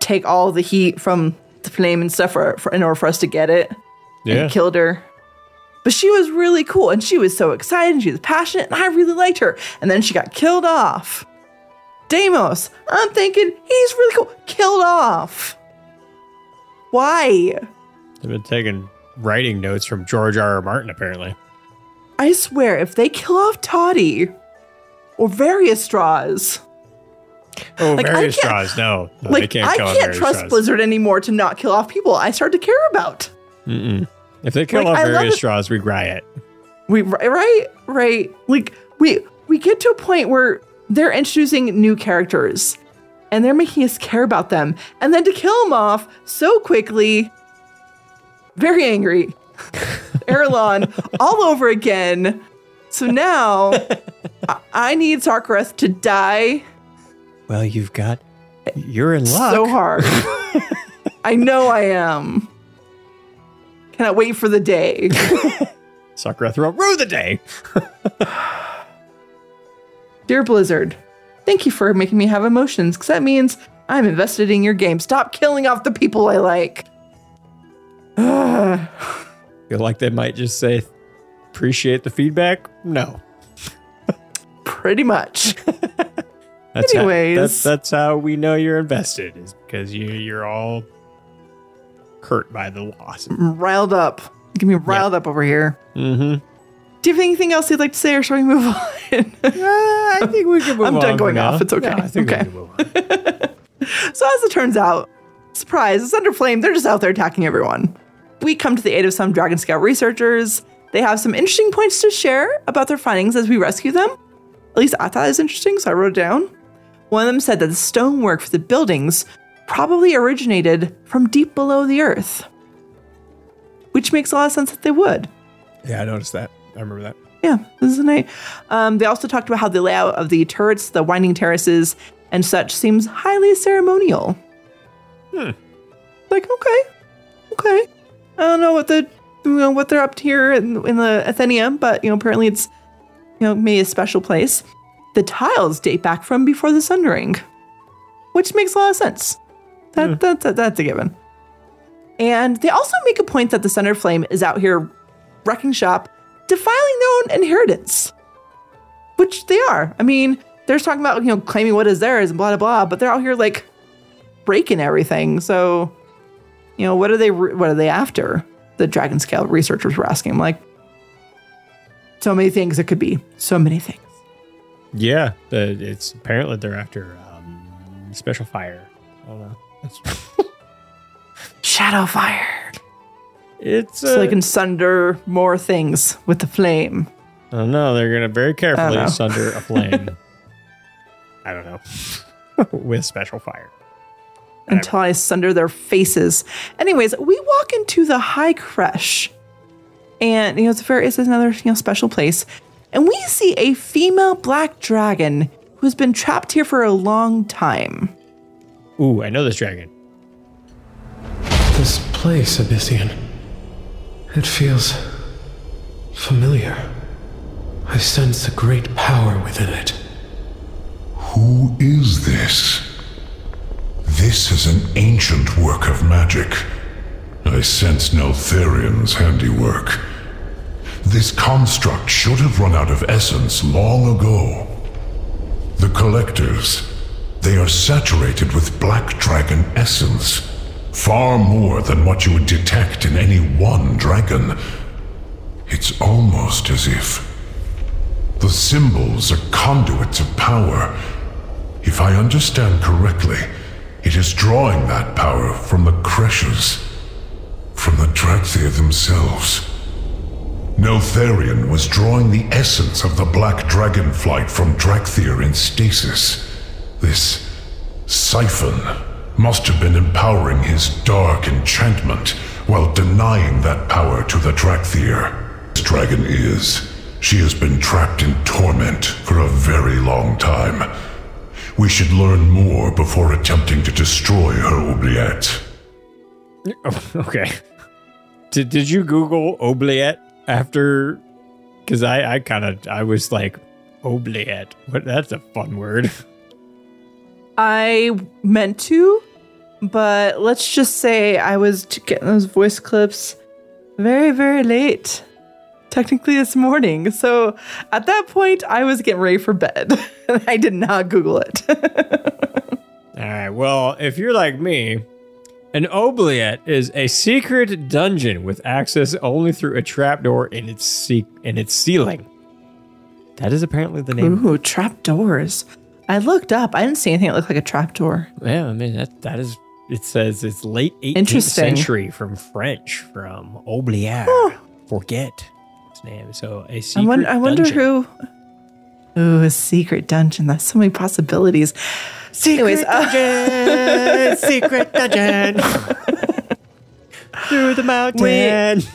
take all the heat from the flame and stuff for, for in order for us to get it. Yeah. And killed her. But she was really cool and she was so excited and she was passionate and I really liked her. And then she got killed off. Deimos, I'm thinking he's really cool. Killed off. Why? They've been taking writing notes from George R. R. Martin. Apparently, I swear, if they kill off Toddy or various straws, oh, Like, various straws. No, no like they can't I can't trust straws. Blizzard anymore to not kill off people I start to care about. Mm-mm. If they kill Like, off I various straws, we riot. We right, right. Like we we get to a point where they're introducing new characters, and they're making us care about them, and then to kill them off so quickly, very angry. Erlon all over again. So now I, I need Sarkareth to die Well, you've got. You're in luck. so hard. I know I am. Cannot wait for the day. Sarkareth wrote, rue the day. Dear Blizzard, thank you for making me have emotions, because that means I'm invested in your game. Stop killing off the people I like. Feel like they might just say, appreciate the feedback? No. Pretty much. That's Anyways. how, that's, that's how we know you're invested, is because you, you're all hurt by the loss. Riled up. Get me riled up over here. Mm-hmm. Do you have anything else you'd like to say, or shall we move on? Uh, I think we can move on. I'm done going now. off. It's okay. Yeah, I think we okay. can move on. So as it turns out, surprise, it's under flame. They're just out there attacking everyone. We come to the aid of some Dragon Scout researchers, They have some interesting points to share about their findings as we rescue them. At least I thought it was interesting, so I wrote it down. One of them said that the stonework for the buildings probably originated from deep below the earth, which makes a lot of sense that they would. Yeah, I noticed that. I remember that. Yeah, this is nice. Um, they also talked about how the layout of the turrets, the winding terraces, and such seems highly ceremonial. Hmm. Like, okay, okay. I don't know what the you know what they're up to here in, in the Atheneum, but you know apparently it's you know maybe a special place. The tiles date back from before the Sundering, which makes a lot of sense. That, that, that that's a given. And they also make a point that the Sunder Flame is out here wrecking shop, defiling their own inheritance, which they are. I mean, they're talking about you know claiming what is theirs and blah blah blah, but they're out here like breaking everything. So, you know, what are they? What are they after? The Dragon Scale researchers were asking. like, so many things it could be. So many things. Yeah, the, it's apparently they're after um, special fire. I don't know. Shadow fire. It's so uh, they can sunder more things with the flame. I don't know. They're gonna very carefully sunder a flame. I don't know. With special fire. until I sunder their faces. Anyways, we walk into the high creche, and you know it's a very it's another you know special place, and we see a female black dragon who's been trapped here for a long time. Ooh, I know this dragon. This place, Ebyssian. It feels familiar. I sense a great power within it. Who is this? This is an ancient work of magic. I sense Neltharion's handiwork. This construct should have run out of essence long ago. The collectors, they are saturated with black dragon essence. Far more than what you would detect in any one dragon. It's almost as if the symbols are conduits of power. If I understand correctly, it is drawing that power from the creches, from the Dracthyr themselves. Neltharion was drawing the essence of the Black Dragon flight from Dracthyr in stasis. This siphon must have been empowering his dark enchantment while denying that power to the Dracthyr. This dragon is. She has been trapped in torment for a very long time. We should learn more before attempting to destroy her oubliette. Okay. Did Did you Google oubliette after? Because I I kind of I was like oubliette. What? That's a fun word. I meant to, but let's just say I was getting those voice clips very, very late. Technically, this morning. So at that point, I was getting ready for bed. I did not Google it. All right. Well, if you're like me, an oubliette is a secret dungeon with access only through a trapdoor in its ce- in its ceiling. That is apparently the name. Ooh, trapdoors. I looked up. I didn't see anything that looked like a trapdoor. Yeah, I mean that that is. It says it's late 18th century from French from oubliette. Forget its name. So a secret I wonder, I wonder who. Ooh, a secret dungeon. That's so many possibilities. Anyways, uh, secret dungeon. Through the mountain. Wait.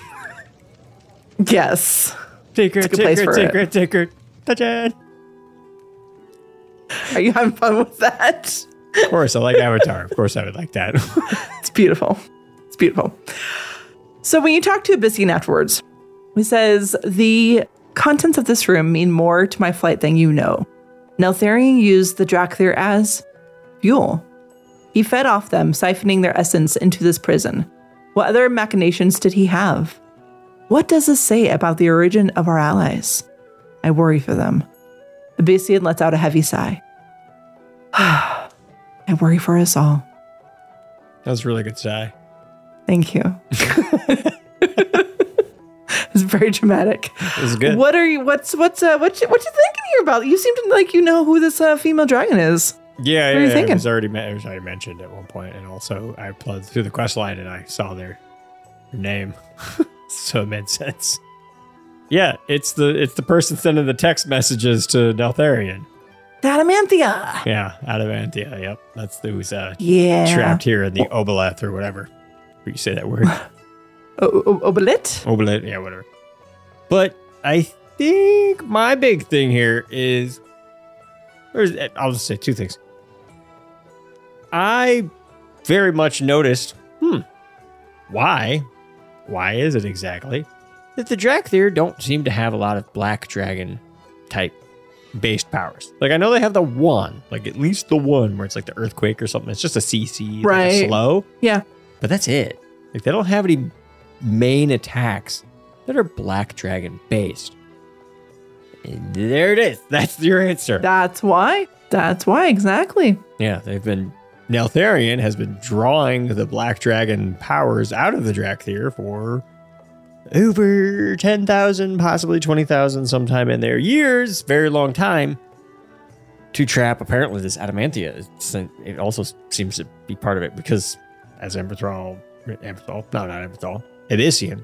yes. Secret, It's a good place secret, secret, secret dungeon. Are you having fun with that? Of course, I like Avatar. Of course, I would like that. It's beautiful. It's beautiful. So when you talk to Ebyssian afterwards, he says, The contents of this room mean more to my flight than you know. Neltharion used the Dracthyr as fuel. He fed off them, siphoning their essence into this prison. What other machinations did he have? What does this say about the origin of our allies? I worry for them. Ebyssian lets out a heavy sigh. I worry for us all. that was a really good sigh. Thank you. it's very dramatic. It was good. What are you? What's what's uh, what you, what you thinking here about? You seem to like you know who this uh, female dragon is. Yeah, What are yeah, you it thinking? was already it was already mentioned at one point, and also I plugged through the quest line and I saw their, their name, so it made sense. Yeah, it's the it's the person sending the text messages to Neltharion. Adamantia. Yeah, Adamantia. Yep, that's the who's uh, Yeah. trapped here in the Oboleth or whatever. Where You say that word. O- o- Obolit? Obolit, yeah, whatever. But I think my big thing here is, there's, I'll just say two things. I very much noticed, hmm, why, why is it exactly that the Dracthyr don't seem to have a lot of black dragon type based powers? Like I know they have the one, like at least the one where it's like the earthquake or something. It's just a CC, like a Right. slow. Yeah. But that's it. Like they don't have any main attacks that are black dragon based. And there it is. That's your answer. That's why. That's why, exactly. Yeah, they've been Neltharion has been drawing the black dragon powers out of the Dracthyr for over 10,000, possibly 20,000 sometime in their years, very long time to trap apparently this adamantia. It's, it also seems to be part of it because as Emberthal, Emberthal, no, not Emberthal, Ebyssian,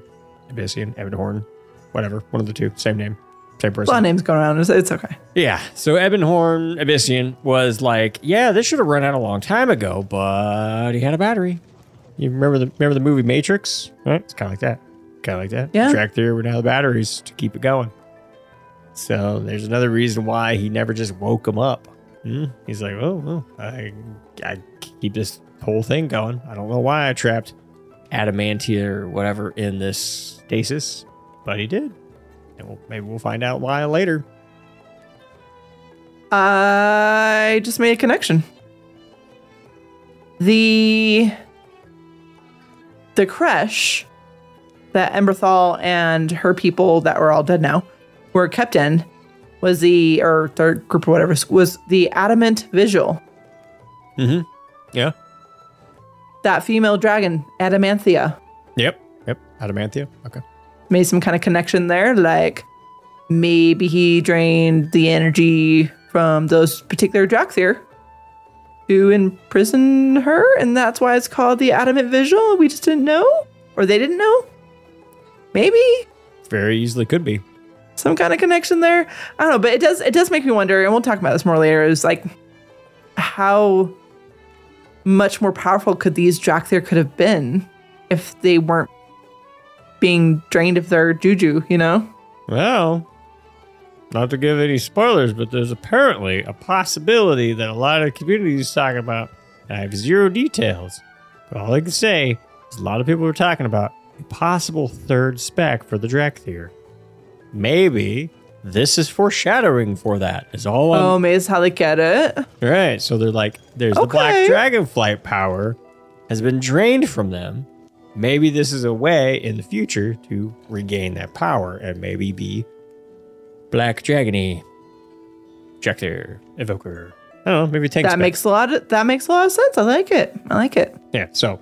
Ebyssian, Ebonhorn, whatever, one of the two, same name, same person. A person. lot of names going around. It's, it's okay. Yeah. So Ebonhorn Ebyssian was like, yeah, this should have run out a long time ago, but he had a battery. You remember the remember the movie Matrix? Right? It's kind of like that. Kind of like that. Yeah. Dracthyr would have batteries to keep it going. So there's another reason why he never just woke him up. Hmm? He's like, oh, well, I, I keep this whole thing going. I don't know why I trapped adamantia or whatever in this stasis, but he did. And we'll, maybe we'll find out why later. I just made a connection. The the creche that Emberthal and her people that were all dead now were kept in was the or third group or whatever was the adamant vigil. Mm-hmm. Yeah. That female dragon, Adamanthia, Yep. Yep. Adamantia. Okay. made some kind of connection there. Like maybe he drained the energy from those particular Dracthyr to imprison her, and that's why it's called the Adamant Vigil. We just didn't know, or they didn't know. Maybe Very easily could be. some kind of connection there. I don't know, but it does it does make me wonder, and we'll talk about this more later. Is like how much more powerful could these Dracthyr could have been if they weren't being drained of their juju, you know? Well, not to give any spoilers, but there's apparently a possibility that a lot of communities talking about. I have zero details, but all I can say is a lot of people are talking about possible third spec for the Dracthyr. Maybe this is foreshadowing for that. Is all I'm Oh, maybe that's how they get it. Right. So they're like, there's the black Okay. dragon flight power has been drained from them. Maybe this is a way in the future to regain that power and maybe be black dragony, Jector, evoker. I don't know. Maybe tank that spec. makes a lot of that makes a lot of sense. I like it. I like it. Yeah. So,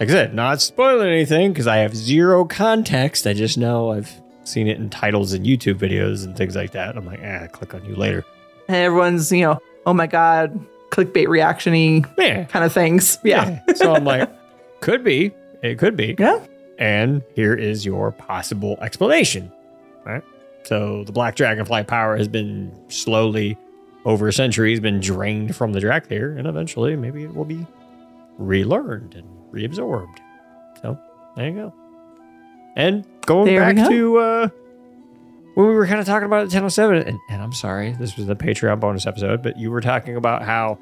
like I said, not spoiling anything because I have zero context. I just know I've seen it in titles and YouTube videos and things like that. I'm like, ah, click on you later. And everyone's, you know, oh my god, clickbait reactiony Yeah. kind of things. Yeah. so I'm like, could be. It could be. Yeah. And here is your possible explanation. Right. So the black dragonflight power has been slowly, over centuries, been drained from the Dracthyr, and eventually maybe it will be relearned and reabsorbed. So there you go. And going There back to uh, when we were kind of talking about the 1007, and, and I'm sorry, this was the Patreon bonus episode, but you were talking about how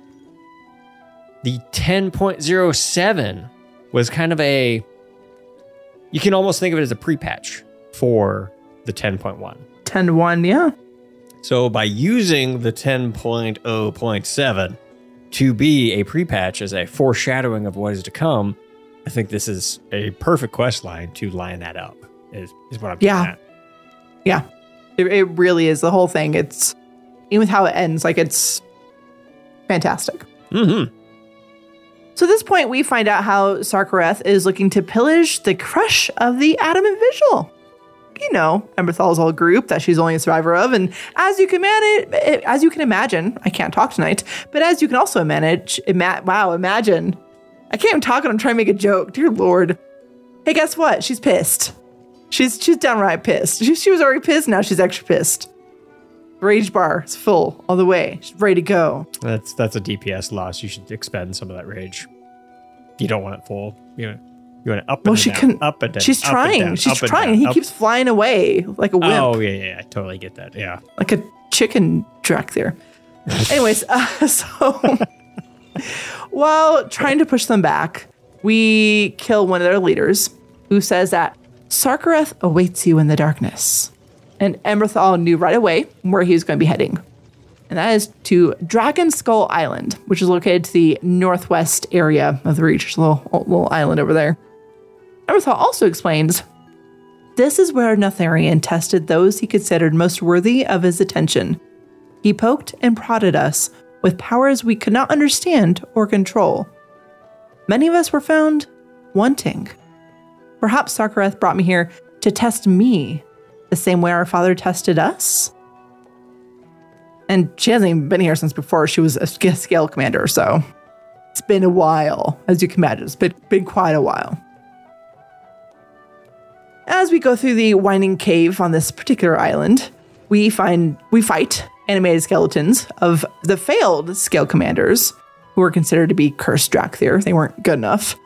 the 10.07 was kind of a you can almost think of it as a pre-patch for the 10.1 10 to 1, yeah. so by using the 10.0.7 to be a pre-patch as a foreshadowing of what is to come i think this is a perfect quest line to line that up is, is what i'm Yeah. at. Yeah. It, it really is the whole thing. It's even with how it ends, like it's fantastic. Mm-hmm. So at this point, we find out how Sarkareth is looking to pillage the creche of the Adamant Vigil. You know, Emberthal's group that she's only a survivor of, and as you can manage, eh, as you can imagine, I can't talk tonight, but as you can also manage, ima- wow, imagine. I can't even talk and I'm trying to make a joke. Dear Lord. Hey, guess what? She's pissed. She's she's downright pissed. She, she was already pissed. Now she's extra pissed. Rage bar is full all the way. She's ready to go. That's that's a DPS loss. You should expend some of that rage. You don't want it full. You want, you want it up and Well, she down, can. up and down. she's trying. down, she's trying. down, he up- keeps flying away like a wimp, Oh yeah, yeah, I totally get that. Yeah. like a chicken track there. Anyways, uh, so while trying to push them back, we kill one of their leaders, who says that Sarkareth awaits you in the darkness. And Emberthal knew right away where he was going to be heading. And that is to Dragon Skull Island, which is located to the northwest area of the reach. A little, little island over there. Emberthal also explains this is where Neltharion tested those he considered most worthy of his attention. He poked and prodded us with powers we could not understand or control. Many of us were found wanting. Perhaps Sarkareth brought me here to test me the same way our father tested us. And she hasn't even been here since before she was a scale commander, so it's been a while, as you can imagine. It's been, been quite a while. As we go through the winding cave on this particular island, we find we fight animated skeletons of the failed scale commanders who were considered to be cursed Dracthyr. They weren't good enough.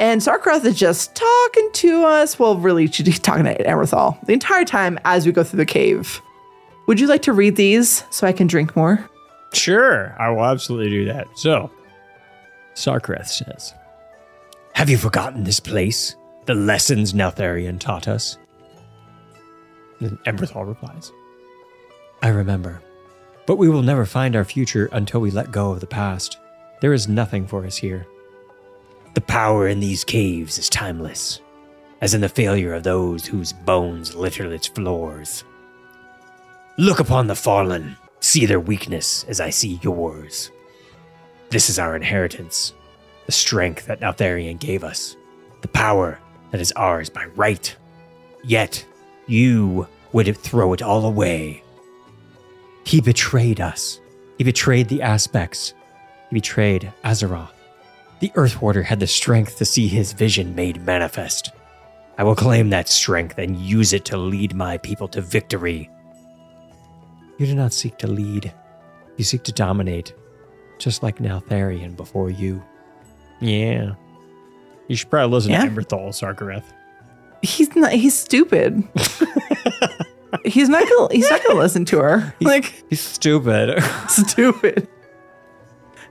And Sarkareth is just talking to us. Well, really, she's talking to Emberthal the entire time as we go through the cave. Would you like to read these so I can drink more? Sure, I will absolutely do that. So, Sarkareth says, Have you forgotten this place? The lessons Neltharion taught us? And Emberthal replies, I remember. But we will never find our future until we let go of the past. There is nothing for us here. The power in these caves is timeless, as in the failure of those whose bones litter its floors. Look upon the fallen, see their weakness as I see yours. This is our inheritance, the strength that Neltharion gave us, the power that is ours by right. Yet, you would throw it all away. He betrayed us. He betrayed the aspects. He betrayed Azeroth. The Earthwarder had the strength to see his vision made manifest. I will claim that strength and use it to lead my people to victory. You do not seek to lead, you seek to dominate, just like Neltharion before you. Yeah. You should probably listen Yeah? to Emberthal, Sarkareth. He's not. He's stupid. he's not gonna. He's not gonna listen to her. like He's stupid. stupid.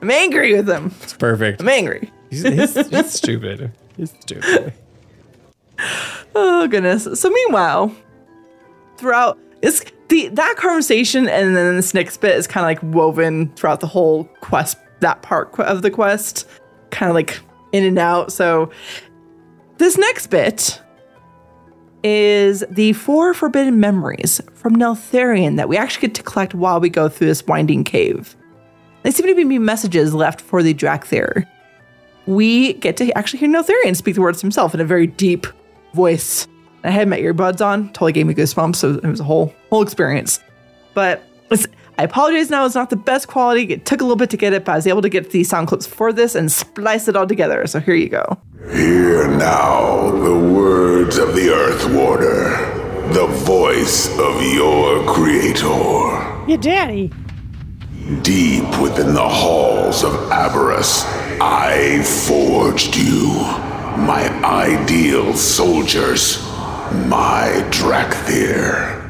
I'm angry with him. It's perfect. I'm angry. He's, he's, he's stupid. He's stupid. Oh goodness. So meanwhile, throughout it's the that conversation and then this next bit is kind of like woven throughout the whole quest, that part of the quest, kind of like in and out. So this next bit is the four forbidden memories from Neltharion that we actually get to collect while we go through this winding cave. They seem to be messages left for the Dracthyr. We get to actually hear Neltharion speak the words himself in a very deep voice. I had my earbuds on, totally gave me goosebumps, so it was a whole whole experience. But it's, I apologize now, it's not the best quality. It took a little bit to get it, but I was able to get the sound clips for this and splice it all together. So here you go. Hear now the words of the Earth Warder, the voice of your creator. Your daddy. Deep within the halls of Aberrus, I forged you, my ideal soldiers, my Dracthyr.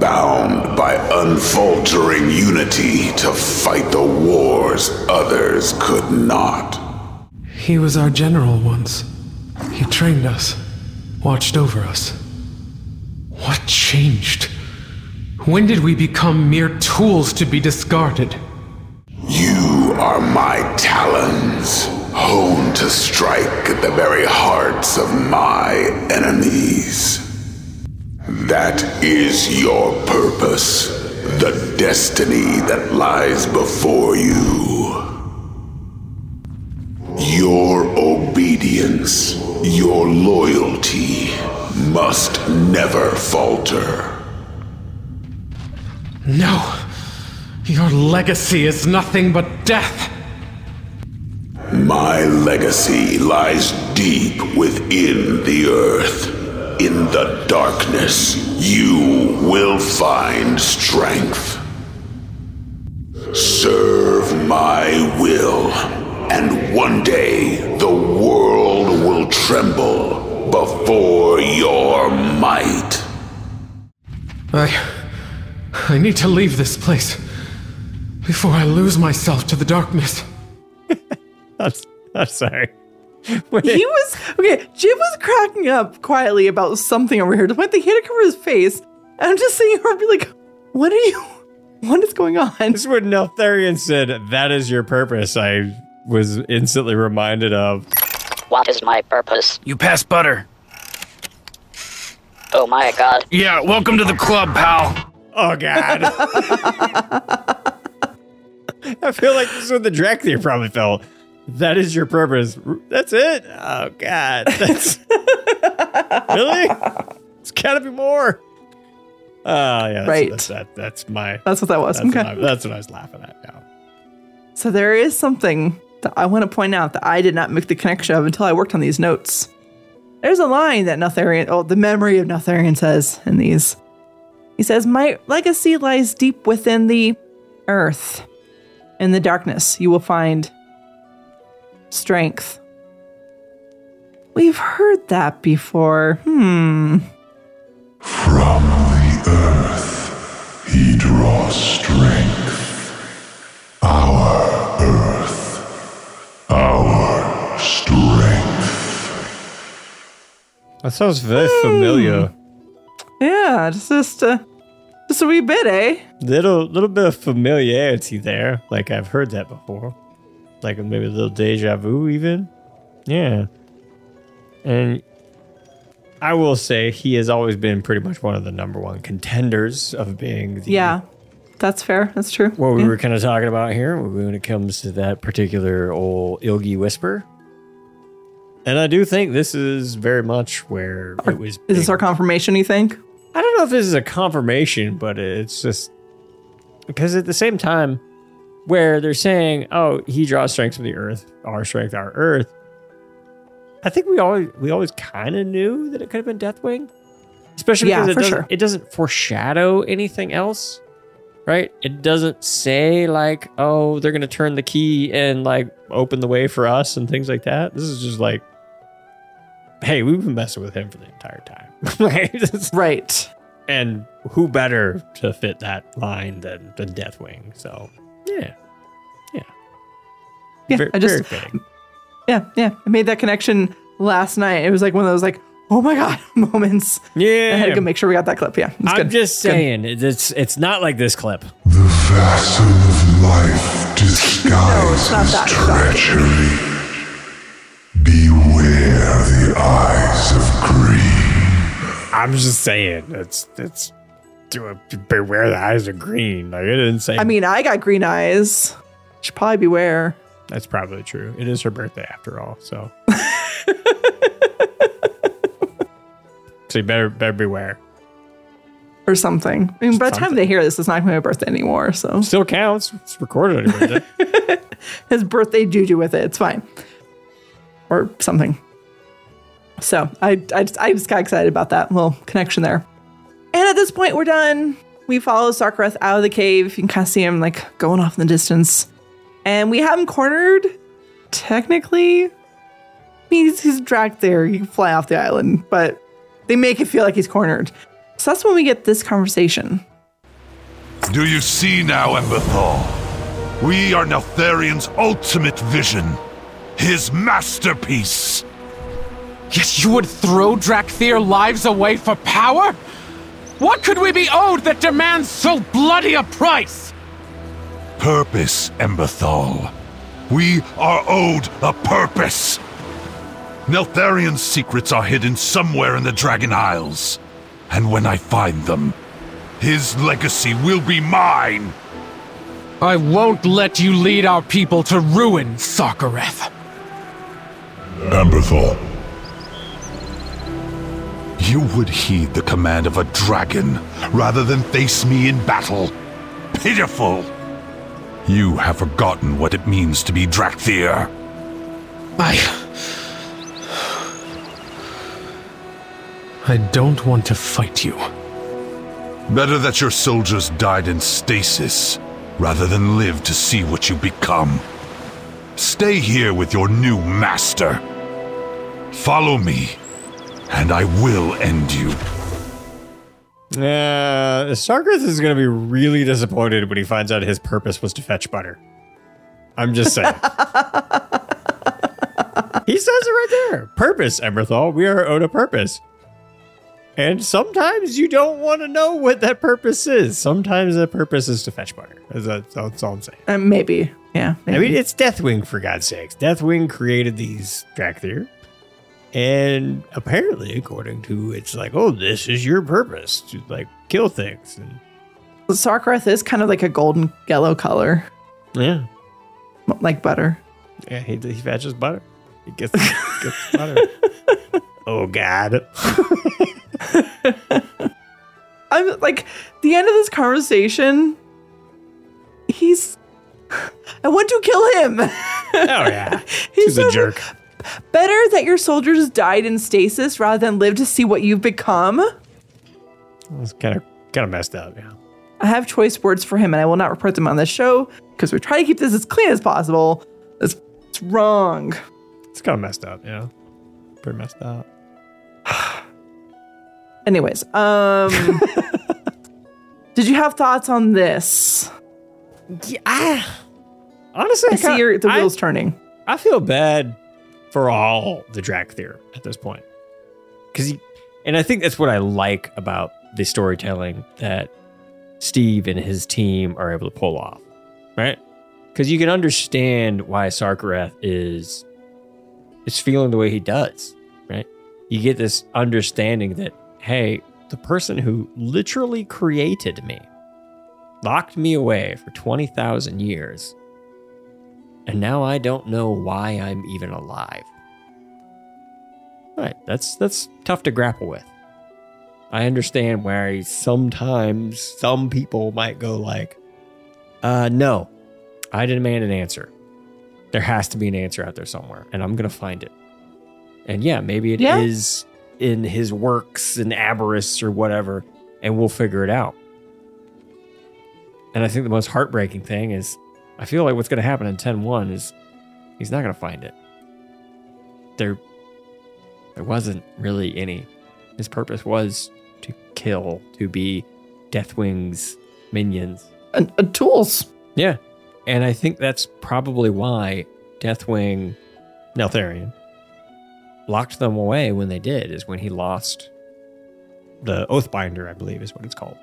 Bound by unfaltering unity to fight the wars others could not. He was our general once. He trained us, watched over us. What changed? When did we become mere tools to be discarded? You are my talons, honed to strike at the very hearts of my enemies. That is your purpose, the destiny that lies before you. Your obedience, your loyalty must never falter. No. Your legacy is nothing but death. My legacy lies deep within the earth. In the darkness, you will find strength. Serve my will, and one day the world will tremble before your might. I. I need to leave this place before I lose myself to the darkness. I'm, I'm sorry. He was okay. Gin was cracking up quietly about something over here. The point they hit it over his face, and I'm just seeing her be like, "What are you? What is going on?" This is when Neltharion said, That is your purpose. I was instantly reminded of. What is my purpose? You pass butter. Oh my god. Yeah, welcome to the club, pal. Oh, God. I feel like this is what the Dracthyr probably felt. That is your purpose. That's it? Oh, God. That's. really? It's gotta be more. Oh, yeah. That's, Right. That's, that, that's my. That's what that was. That's, Okay. what I, that's what I was laughing at Yeah. So there is something that I want to point out that I did not make the connection of until I worked on these notes. There's a line that Neltharion, oh, the memory of Neltharion says in these. He says, My legacy lies deep within the earth. In the darkness, you will find strength. We've heard that before. Hmm. From the earth, he draws strength. Our earth, our strength. That sounds very familiar. Yeah, just just, uh, just a wee bit, eh? Little little bit of familiarity there. Like I've heard that before. Like maybe a little deja vu even. Yeah. And I will say he has always been pretty much one of the number one contenders of being the Yeah, that's fair. That's true. what we Yeah. were kind of talking about here when it comes to that particular old Ilgi Whisper. And I do think this is very much where it was. Is this our confirmation, you think? I don't know if this is a confirmation, but it's just because at the same time, where they're saying, "Oh, he draws strength from the earth, our strength, our earth." I think we always we always kind of knew that it could have been Deathwing, especially Yeah, because it doesn't sure. it doesn't foreshadow anything else, right? It doesn't say like, "Oh, they're gonna turn the key and like open the way for us" and things like that. This is just like, "Hey, we've been messing with him for the entire time." Right. and who better to fit that line than, than Deathwing? So. Yeah, Ver- I just- very fitting. Yeah, yeah. I made that connection last night. It was like one of those like, oh my god moments. Yeah. I had to go make sure we got that clip. Yeah. I'm good. just Good. saying, it's it's not like this clip. The vessel of life disguises that. treachery. Beware the eyes of greed. I'm just saying, it's it's to beware the eyes of green. Like it didn't say. I mean, I got green eyes. Should probably beware. That's probably true. It is her birthday after all, so. so you better better beware. Or something. I mean, by the time they hear this, it's not going to be my birthday anymore. So Still counts. It's recorded on your birthday. his birthday juju with it. It's fine. Or something. So I, I, just, I just got excited about that little connection there. And at this point, we're done. We follow Sarkareth out of the cave. You can kind of see him like going off in the distance. And we have him cornered, technically. He's, he's dragged there. He can fly off the island, but they make it feel like he's cornered. So that's when we get this conversation. Do you see now, Emberthal? We are Neltharion's ultimate vision. His masterpiece. Yes, you would throw Dracthyr lives away for power? What could we be owed that demands so bloody a price? Purpose, Emberthal. We are owed a purpose. Neltharion's secrets are hidden somewhere in the Dragon Isles. And when I find them, his legacy will be mine. I won't let you lead our people to ruin, Sarkareth. Emberthal. You would heed the command of a dragon rather than face me in battle. Pitiful! You have forgotten what it means to be Dracthyr. I. I don't want to fight you. Better that your soldiers died in stasis rather than live to see what you become. Stay here with your new master. Follow me, and I will end you. Yeah, Sarkareth is going to be really disappointed when he finds out his purpose was to fetch butter. I'm just saying. he says it right there. Purpose, Emberthal. We are owed a purpose. And sometimes you don't want to know what that purpose is. Sometimes the purpose is to fetch butter. That's, that's all I'm saying. Uh, maybe. Yeah. I mean, it's Deathwing, for God's sakes. Deathwing created these Dracthyr. And apparently, according to it's like, oh, this is your purpose to like kill things. And Sarkareth is kind of like a golden yellow color, yeah, like butter. yeah, he, he fetches butter. He gets, gets butter. oh God. I'm like the end of this conversation. He's. I want to kill him. Oh yeah, He's a jerk. Better that your soldiers died in stasis rather than live to see what you've become. It's kind of kind of messed up. Yeah. I have choice words for him, and I will not report them on this show because we try to keep this as clean as possible. It's, it's wrong. It's kind of messed up. Yeah. Pretty messed up. Anyways, um, did you have thoughts on this? Yeah. Honestly, I see kinda- your, the I- wheels turning. I feel bad for all the Dracthyr at this point. Cause and I think that's what I like about the storytelling that Steve and his team are able to pull off. Right? Because you can understand why Sarkareth is is feeling the way he does, right? You get this understanding that, hey, the person who literally created me locked me away for 20,000 years and now I don't know why I'm even alive. Right, that's that's tough to grapple with. I understand why sometimes some people might go like, uh no, I demand an answer. There has to be an answer out there somewhere, and I'm gonna find it. And yeah, maybe it is Yeah. in his works in Aberrus or whatever, and we'll figure it out. And I think the most heartbreaking thing is I feel like what's going to happen in 10-1 is he's not going to find it. There there wasn't really any. His purpose was to kill, to be Deathwing's minions. And, and tools. Yeah. And I think that's probably why Deathwing Neltharion locked them away when they did, is when he lost the Oathbinder, I believe is what it's called.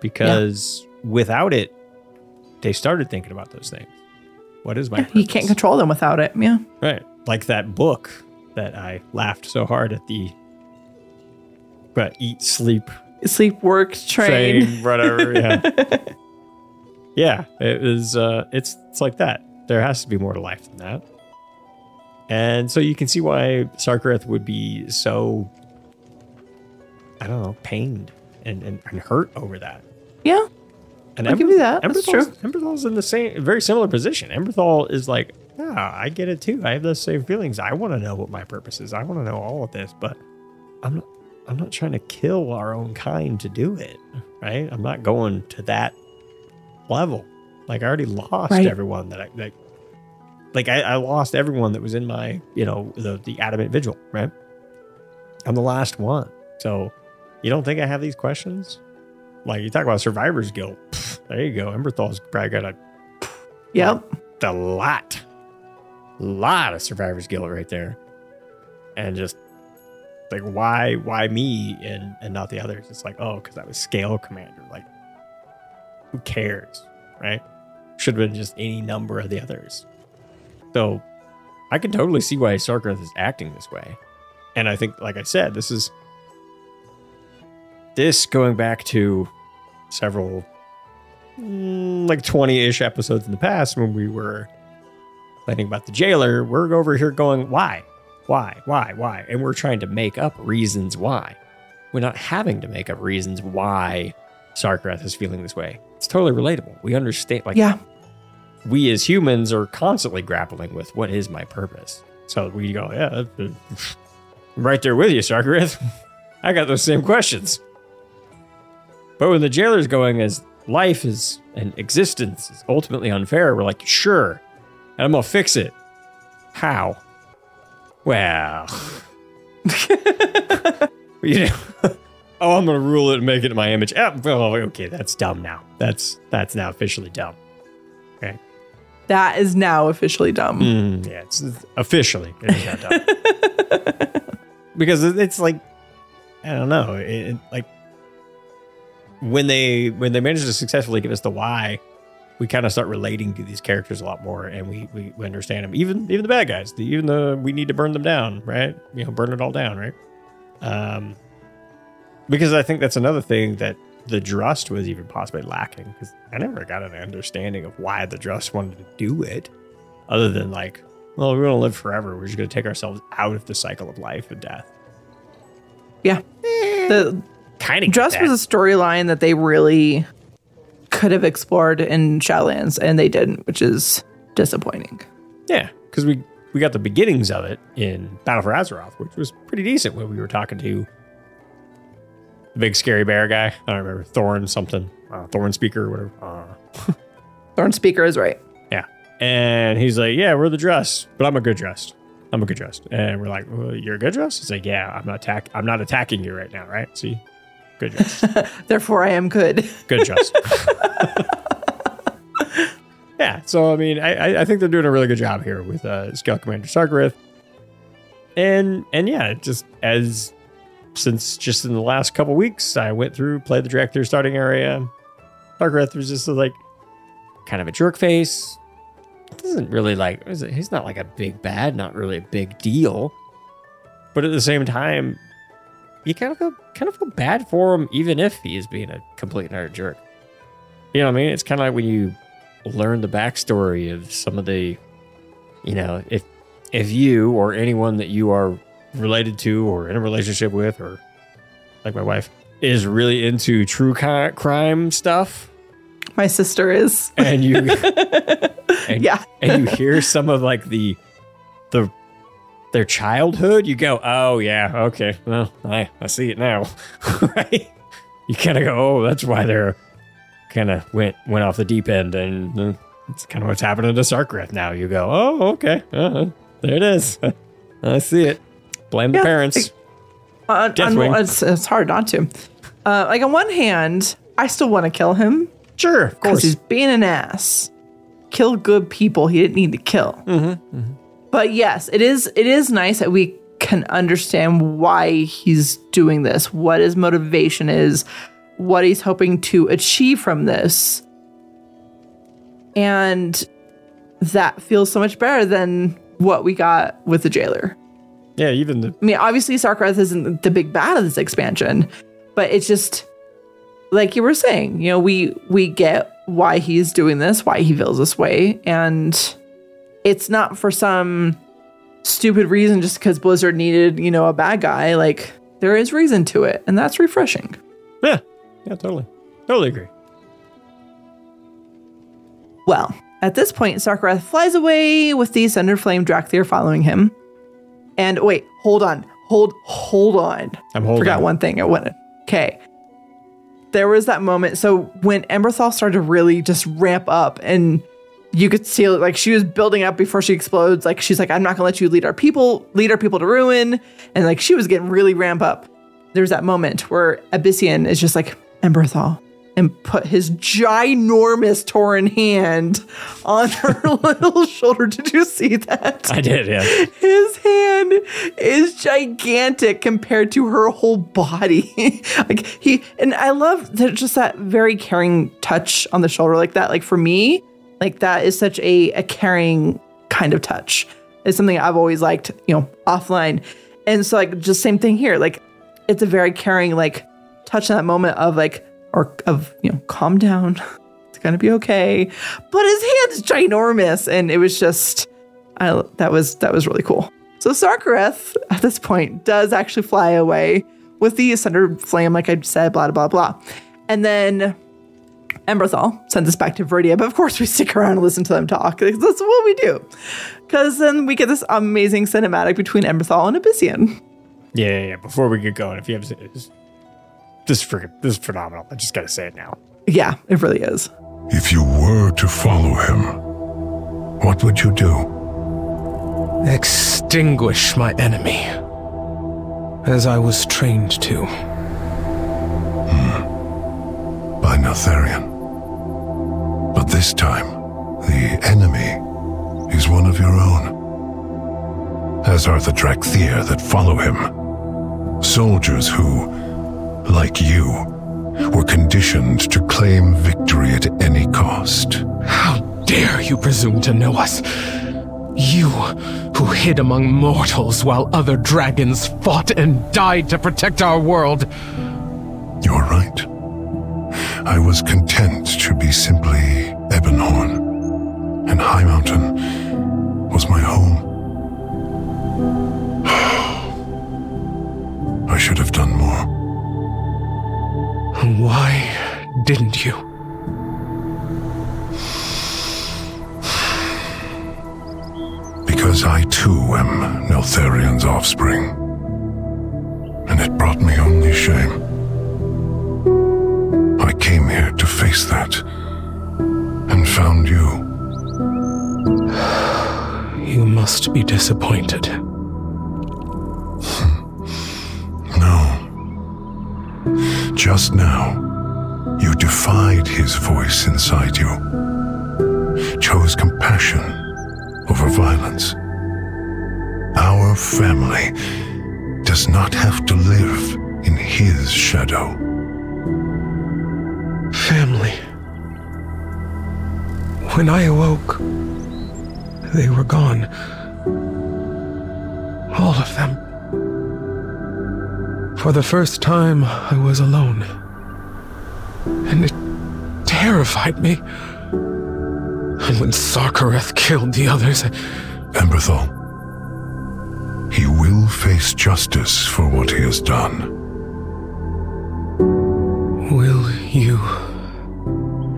Because without it, they started thinking about those things. What is my Yeah, you can't control them without it. Yeah. Right. Like that book that I laughed so hard at the but eat, sleep, Sleep, work, train. train, whatever. Yeah. yeah. It was uh it's it's like that. There has to be more to life than that. And so you can see why Sarkareth would be so I don't know, pained and, and, and hurt over that. Yeah. And I'll give you that. That's Emberthal's, Emberthal's in the same, very similar position. Emberthal is like, yeah, I get it too. I have those same feelings. I want to know what my purpose is. I want to know all of this, but I'm not. I'm not trying to kill our own kind to do it, right? I'm not going to that level. Like I already lost Right. everyone that I like. Like I, I lost everyone that was in my, you know, the the adamant vigil, right? I'm the last one. So you don't think I have these questions? Like you talk about survivor's guilt. There you go. Emberthal's probably got a Yep. a lot, A lot of survivor's guilt right there, and just like why, why me and and not the others? It's like oh, because I was scale commander. Like who cares, right? Should have been just any number of the others. So I can totally see why Sarkareth is acting this way, and I think, like I said, this is this going back to several mm, like 20-ish episodes in the past when we were planning about the jailer we're over here going why? Why? Why? Why? And we're trying to make up reasons why. We're not having to make up reasons why sarkareth is feeling this way. It's totally relatable. We understand like Yeah. we as humans are constantly grappling with what is my purpose. So we go yeah I'm right there with you sarkareth I got those same questions. But when the jailer's going as life is and existence is ultimately unfair, we're like, sure, and I'm gonna fix it. How? Well, you know, oh, I'm gonna rule it and make it my image. Well, okay, that's dumb now. That's that's now officially dumb. Okay. That is now officially dumb. Mm, yeah, it's it's officially it is now dumb. because it's like I don't know, it, it- like when they when they manage to successfully give us the why, we kind of start relating to these characters a lot more, and we we, we understand them. Even even the bad guys, the, even the we need to burn them down, right? You know, burn it all down, right? Um, because I think that's another thing that the Drust was even possibly lacking. Because I never got an understanding of why the Drust wanted to do it, other than like, well, we're gonna live forever. We're just gonna take ourselves out of the cycle of life and death. Yeah. The kind of Drust was a storyline that they really could have explored in Shadowlands and they didn't, which is disappointing. Yeah, because we we got the beginnings of it in Battle for Azeroth, which was pretty decent when we were talking to the big scary bear guy. I don't remember Thorn something, uh, Thorn Speaker or whatever. Uh, Thorn Speaker is right. yeah, and he's like, "Yeah, we're the Drust, but I'm a good Drust. I'm a good Drust." And we're like, well, "You're a good Drust?" He's like, "Yeah, I'm not attack. I'm not attacking you right now, right? See, good dressed, Therefore, I am good. good dressed." yeah, so I mean, I I- think they're doing a really good job here with uh, Scale Commander Sarkareth, and and yeah, just as since just in the last couple weeks, I went through played the Dracthyr starting area. Sarkareth was just like kind of a jerk face. Doesn't really like he's not like a big bad, not really a big deal, but at the same time, you kind of feel kind of feel bad for him, even if he is being a complete and utter jerk. You know what I mean? It's kind of like when you learn the backstory of some of the, you know, if if you or anyone that you are related to or in a relationship with, or like my wife, is really into true crime stuff, My sister is. and you, and, Yeah. and you hear some of like the the their childhood, you go, oh yeah, okay, well, I I see it now, right? You kind of go, oh, that's why they're kind of went went off the deep end, and uh, it's kind of what's happening to Sarkareth now. You go, oh, okay, uh-huh. there it is, I see it. Blame the Yeah, parents. On, on, Deathwing. it's, it's hard not to. Uh, like on one hand, I still want to kill him. Sure, of Because he's being an ass. Kill good people he didn't need to kill. Mm-hmm. But yes, it is it is nice that we can understand why he's doing this, what his motivation is, what he's hoping to achieve from this. And that feels so much better than what we got with the jailer. Yeah, even the I mean, obviously Sarkareth isn't the big bad of this expansion, but it's just like you were saying, you know, we we get why he's doing this, why he feels this way, and it's not for some stupid reason just because Blizzard needed, you know, a bad guy. Like there is reason to it, and that's refreshing. Yeah, yeah, totally, totally agree. Well, at this point, Sarkareth flies away with the Sunderflame Dracthyr following him. And wait, hold on. Hold hold on. I'm holding. Forgot one thing. I wanted. Okay. There was that moment. So when Emberthal started to really just ramp up and you could see like she was building up before she explodes. Like she's like, I'm not gonna let you lead our people, lead our people to ruin. And like she was getting really ramp up. There's that moment where Ebyssian is just like, Emberthal, and put his ginormous Tauren hand on her little shoulder. Did you see that? I did, yeah. His hand is gigantic compared to her whole body. like he and I love that just that very caring touch on the shoulder like that. Like for me, like that is such a, a caring kind of touch. It's something I've always liked, you know, offline. And so like just same thing here. Like it's a very caring like touch in that moment of like or of you know calm down it's gonna be okay but his hand's ginormous and it was just I, that was that was really cool so sarkareth at this point does actually fly away with the asunder flame like i said blah blah blah and then Emberthal sends us back to Verdia, but of course we stick around and listen to them talk. That's what we do. Because then we get this amazing cinematic between Emberthal and Ebyssian. Yeah, yeah, yeah. Before we get going, if you have this, this is freaking this is phenomenal. I just gotta say it now. Yeah, it really is. If you were to follow him, what would you do? Extinguish my enemy. As I was trained to. Hmm. By Neltharion. But this time, the enemy is one of your own. As are the Dracthyr that follow him. Soldiers who, like you, were conditioned to claim victory at any cost. How dare you presume to know us? You, who hid among mortals while other dragons fought and died to protect our world. You're right. I was content to be simply Ebonhorn, and High Mountain was my home. I should have done more. Why didn't you? Because I too am Neltharion's offspring. And it brought me only shame. I came here to face that. And found you. You must be disappointed. No. Just now, you defied his voice inside you. Chose compassion over violence. Our family does not have to live in his shadow. Family. When I awoke, they were gone. All of them. For the first time, I was alone. And it terrified me. And when Sarkareth killed the others, I... Emberthal, he will face justice for what he has done. Will you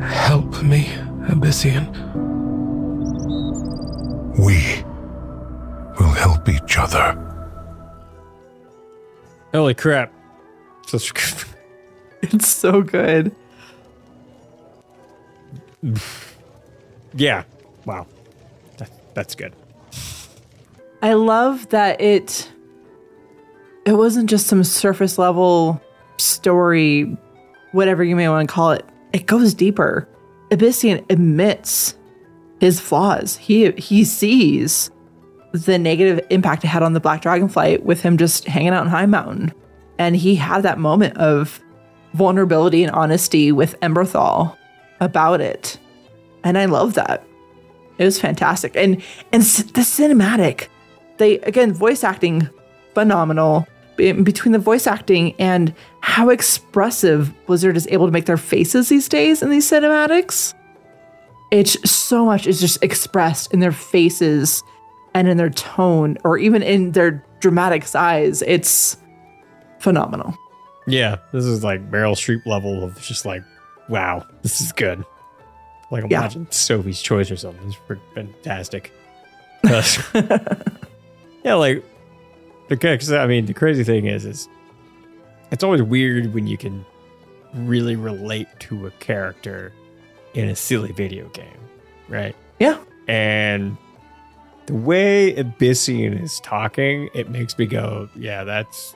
help me, Ebyssian? We will help each other. Holy crap! It's so good. Yeah. Wow. That, that's good. I love that it it wasn't just some surface level story, whatever you may want to call it. It goes deeper. Ebyssian admits his flaws. He he sees the negative impact it had on the Black Dragonflight with him just hanging out in High Mountain. And he had that moment of vulnerability and honesty with Emberthal about it. And I love that. It was fantastic. And and the cinematic, they again voice acting phenomenal. Be- Between the voice acting and how expressive Blizzard is able to make their faces these days in these cinematics, it's so much is just expressed in their faces and in their tone or even in their dramatic size. It's phenomenal. Yeah, this is like Meryl Streep level of just like, wow, this is good. Like I'm Yeah. watching Sophie's Choice or something. It's fantastic. Yeah, like the cause, I mean, the crazy thing is, is it's always weird when you can really relate to a character in a silly video game, right? Yeah. And the way Ebyssian is talking, it makes me go, yeah, that's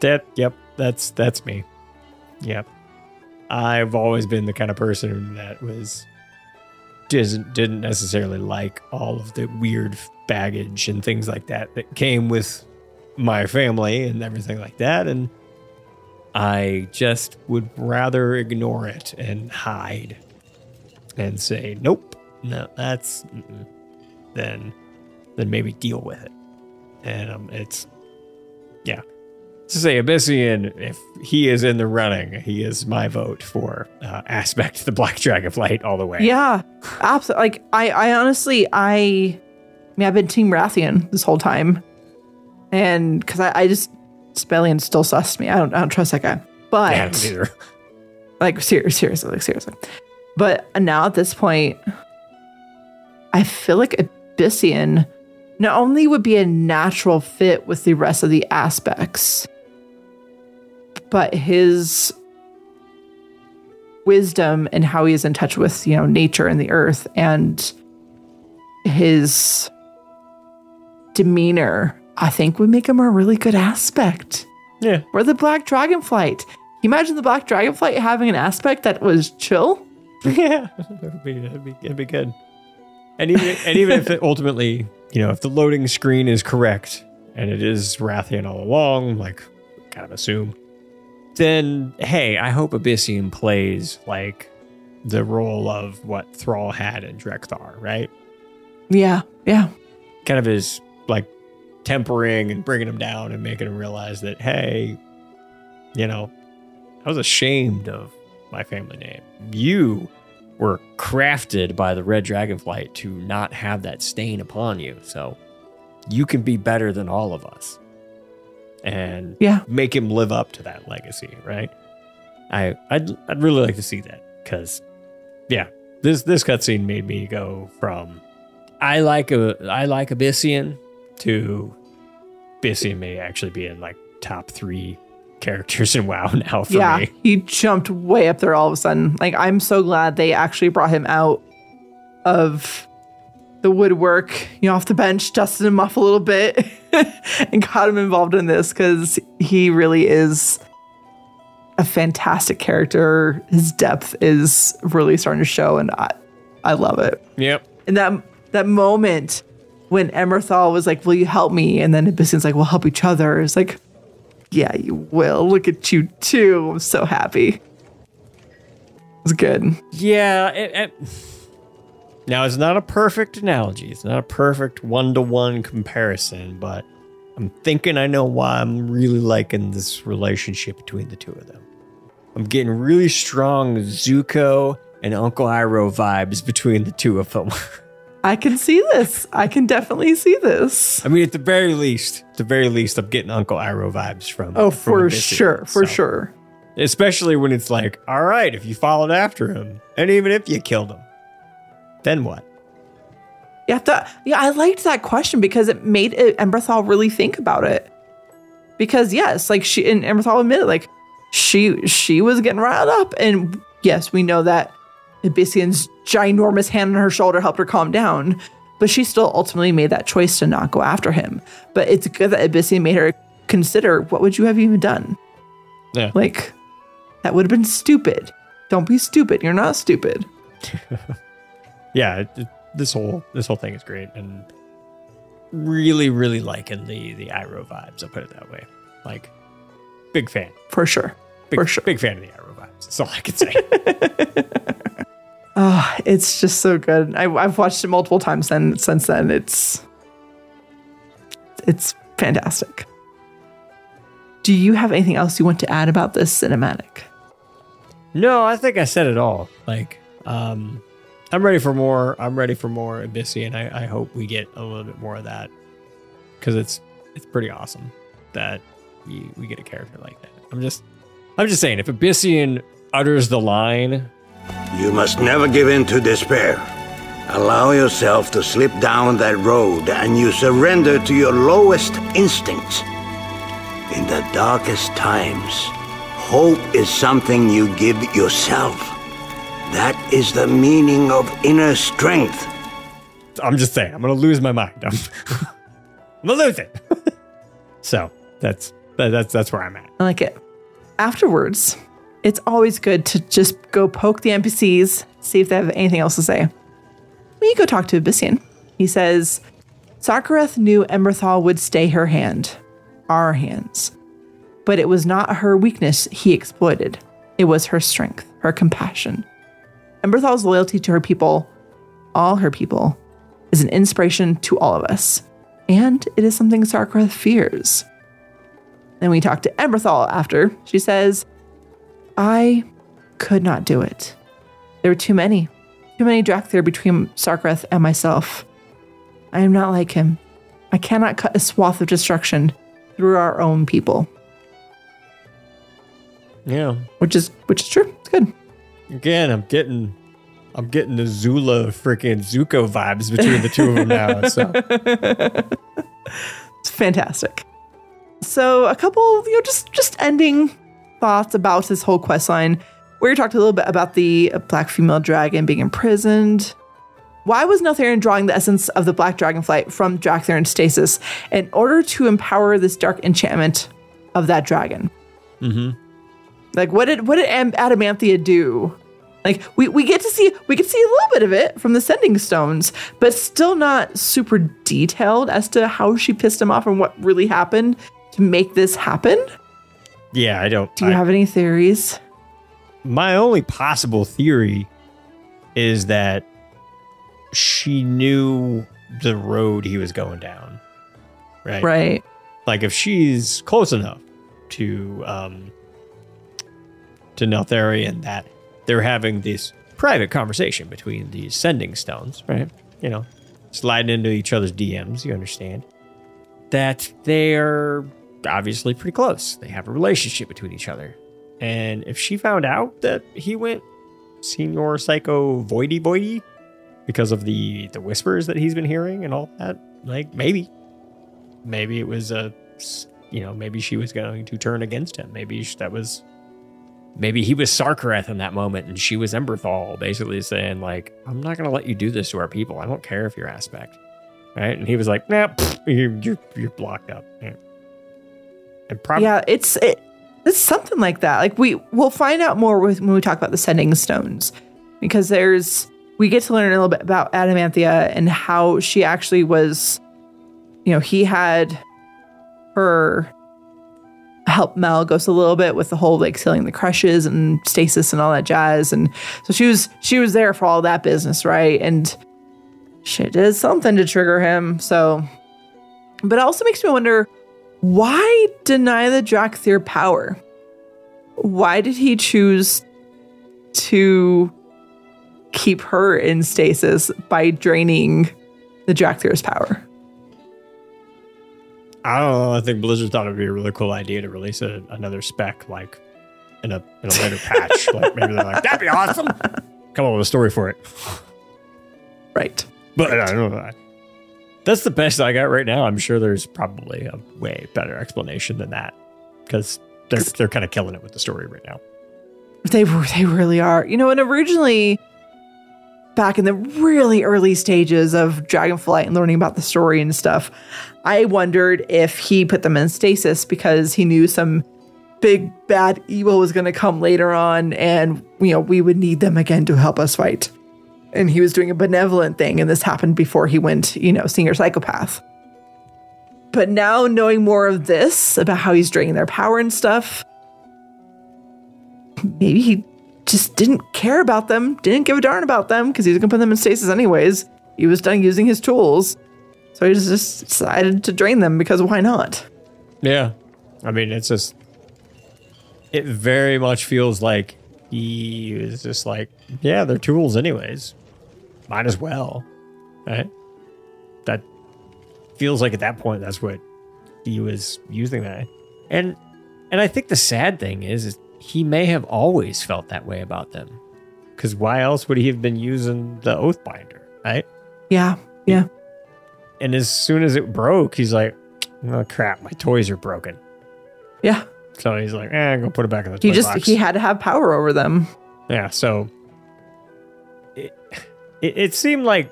that. Yep, that's that's me. Yep. I've always been the kind of person that was didn't didn't necessarily like all of the weird baggage and things like that that came with my family and everything like that and I just would rather ignore it and hide and say nope no that's mm-mm," then then maybe deal with it and um it's yeah to say Ebyssian, if he is in the running, he is my vote for uh, aspect the Black Dragon Dragonflight all the way. Yeah, absolutely. Like I, I honestly, I mean, I've been Team Wrathion this whole time, and because I, I just Sabellian still sussed me. I don't, I don't trust that guy. But Yeah, neither. like ser- seriously, like seriously. But now at this point, I feel like Ebyssian not only would be a natural fit with the rest of the aspects, but his wisdom and how he is in touch with, you know, nature and the earth and his demeanor, I think would make him a really good aspect. Yeah. Or the black dragonflight. Can you imagine the black dragonflight having an aspect that was chill? yeah, would be, that'd be, that'd be good. And even, and even if it ultimately, you know, if the loading screen is correct and it is Wrathion all along, like kind of assume, then hey, I hope Ebyssian plays like the role of what Thrall had in Drekthar, right? Yeah, yeah. Kind of his like tempering and bringing him down and making him realize that hey, you know, I was ashamed of my family name. You were crafted by the red dragonflight to not have that stain upon you. So you can be better than all of us. And yeah, make him live up to that legacy, right? I I'd, I'd really like to see that cuz yeah, this this cutscene made me go from I like a I like Ebyssian to Ebyssian may actually be in like top 3 characters in WoW now for yeah, me. he jumped way up there all of a sudden. Like I'm so glad they actually brought him out of the woodwork, you know, off the bench, dusted him off a little bit, and got him involved in this because he really is a fantastic character. His depth is really starting to show, and I, I love it. Yep. And that that moment when Emberthal was like, "Will you help me?" and then Ebyssian's like, "We'll help each other." It's like, yeah, you will. Look at you too. I'm so happy. It's good. Yeah. It, it, now, it's not a perfect analogy. It's not a perfect one to one comparison, but I'm thinking I know why I'm really liking this relationship between the two of them. I'm getting really strong Zuko and Uncle Iroh vibes between the two of them. I can see this. I can definitely see this. I mean, at the very least, at the very least, I'm getting Uncle Iroh vibes from. Oh, from for sure. For so. sure. Especially when it's like, all right, if you followed after him, and even if you killed him, then what? Yeah, that, yeah, I liked that question because it made it, Emberthal really think about it. Because yes, like she and Emberthal admitted, like she she was getting riled up, and yes, we know that Ebyssian's ginormous hand on her shoulder helped her calm down, but she still ultimately made that choice to not go after him. But it's good that Ebyssian made her consider what would you have even done? Yeah, like that would have been stupid. Don't be stupid. You're not stupid. yeah, it, it, this whole this whole thing is great, and really, really liking the the Iroh vibes. I'll put it that way. Like, big fan for sure. Big, for sure, big fan of the Iroh. That's all I can say. Oh, it's just so good. I, I've watched it multiple times then since then. It's it's fantastic. Do you have anything else you want to add about this cinematic? No, I think I said it all. Like, um, I'm ready for more. I'm ready for more Ebyssian. I, I hope we get a little bit more of that because it's it's pretty awesome that we, we get a character like that. I'm just I'm just saying if Ebyssian utters the line you must never give in to despair. Allow yourself to slip down that road and you surrender to your lowest instincts. In the darkest times, hope is something you give yourself. That is the meaning of inner strength. I'm just saying, I'm going to lose my mind. I'm, I'm going to lose it. so that's, that, that's, that's where I'm at. I like it. Afterwards, it's always good to just go poke the NPCs, see if they have anything else to say. We go talk to Ebyssian. He says, Sarkareth knew Emberthal would stay her hand, our hands. But it was not her weakness he exploited. It was her strength, her compassion. Emberthal's loyalty to her people, all her people, is an inspiration to all of us. And it is something Sarkareth fears. Then we talk to Emberthal after. She says, I could not do it. There were too many, too many Dracthyr between Sarkareth and myself. I am not like him. I cannot cut a swath of destruction through our own people. Yeah, which is which is true. It's good. Again, I'm getting I'm getting the Zula freaking Zuko vibes between the two of them now. So It's fantastic. So a couple, you know, just just ending thoughts about this whole quest line. Where you talked a little bit about the black female dragon being imprisoned. Why was Neltharion drawing the essence of the black dragonflight from Draktharin's stasis in order to empower this dark enchantment of that dragon? mm-hmm. Like what did what did Am- Adamanthia do? Like we, we get to see we can see a little bit of it from the sending stones, but still not super detailed as to how she pissed him off and what really happened to make this happen. yeah, I don't. Do you I- have any theories? my only possible theory is that she knew the road he was going down. Right. Right. Like if she's close enough to um to Neltharion that they're having this private conversation between these sending stones, right? You know, sliding into each other's DMs, you understand. That they're obviously pretty close. They have a relationship between each other. And if she found out that he went Senior Psycho Voidy Voidy because of the the whispers that he's been hearing and all that, like maybe, maybe it was a, you know, maybe she was going to turn against him. Maybe that was, maybe he was Sarkareth in that moment and she was Emberthal, basically saying like, I'm not gonna let you do this to our people. I don't care if you're aspect, right? And he was like, Nah, you're you're, you're blocked up. Yeah. And yeah, it's it, it's something like that. Like we we'll find out more with, when we talk about the sending stones, because there's we get to learn a little bit about Adamanthia and how she actually was, you know, he had her help Malygos a little bit with the whole like sealing the creches and stasis and all that jazz, and so she was she was there for all that business, right? And she did something to trigger him. So, but it also makes me wonder why deny the Dracthyr power? Why did he choose to keep her in stasis by draining the Dracthyr's power? I don't know. I think Blizzard thought it'd be a really cool idea to release a, another spec like in a in a later patch. Like maybe they're like, that'd be awesome. Come up with a story for it. Right. But I don't know. That's the best I got right now. I'm sure there's probably a way better explanation than that because they're they're kind of killing it with the story right now. They they really are. You know, and originally back in the really early stages of Dragonflight and learning about the story and stuff, I wondered if he put them in stasis because he knew some big bad evil was going to come later on and you know, we would need them again to help us fight. And he was doing a benevolent thing and this happened before he went, you know, senior psychopath. But now knowing more of this about how he's draining their power and stuff, maybe he just didn't care about them, didn't give a darn about them because he was gonna put them in stasis anyways. He was done using his tools. So he just decided to drain them because why not? Yeah. I mean, it's just, it very much feels like he was just like, yeah, they're tools anyways. Might as well. Right? That feels like at that point, that's what he was using that. And, and I think the sad thing is, is he may have always felt that way about them. Because why else would he have been using the Oathbinder, right? Yeah, yeah. And as soon as it broke, he's like, oh crap, my toys are broken. Yeah. So he's like, eh, I'm gonna put it back in the He just box. he had to have power over them. yeah, so it, it seemed like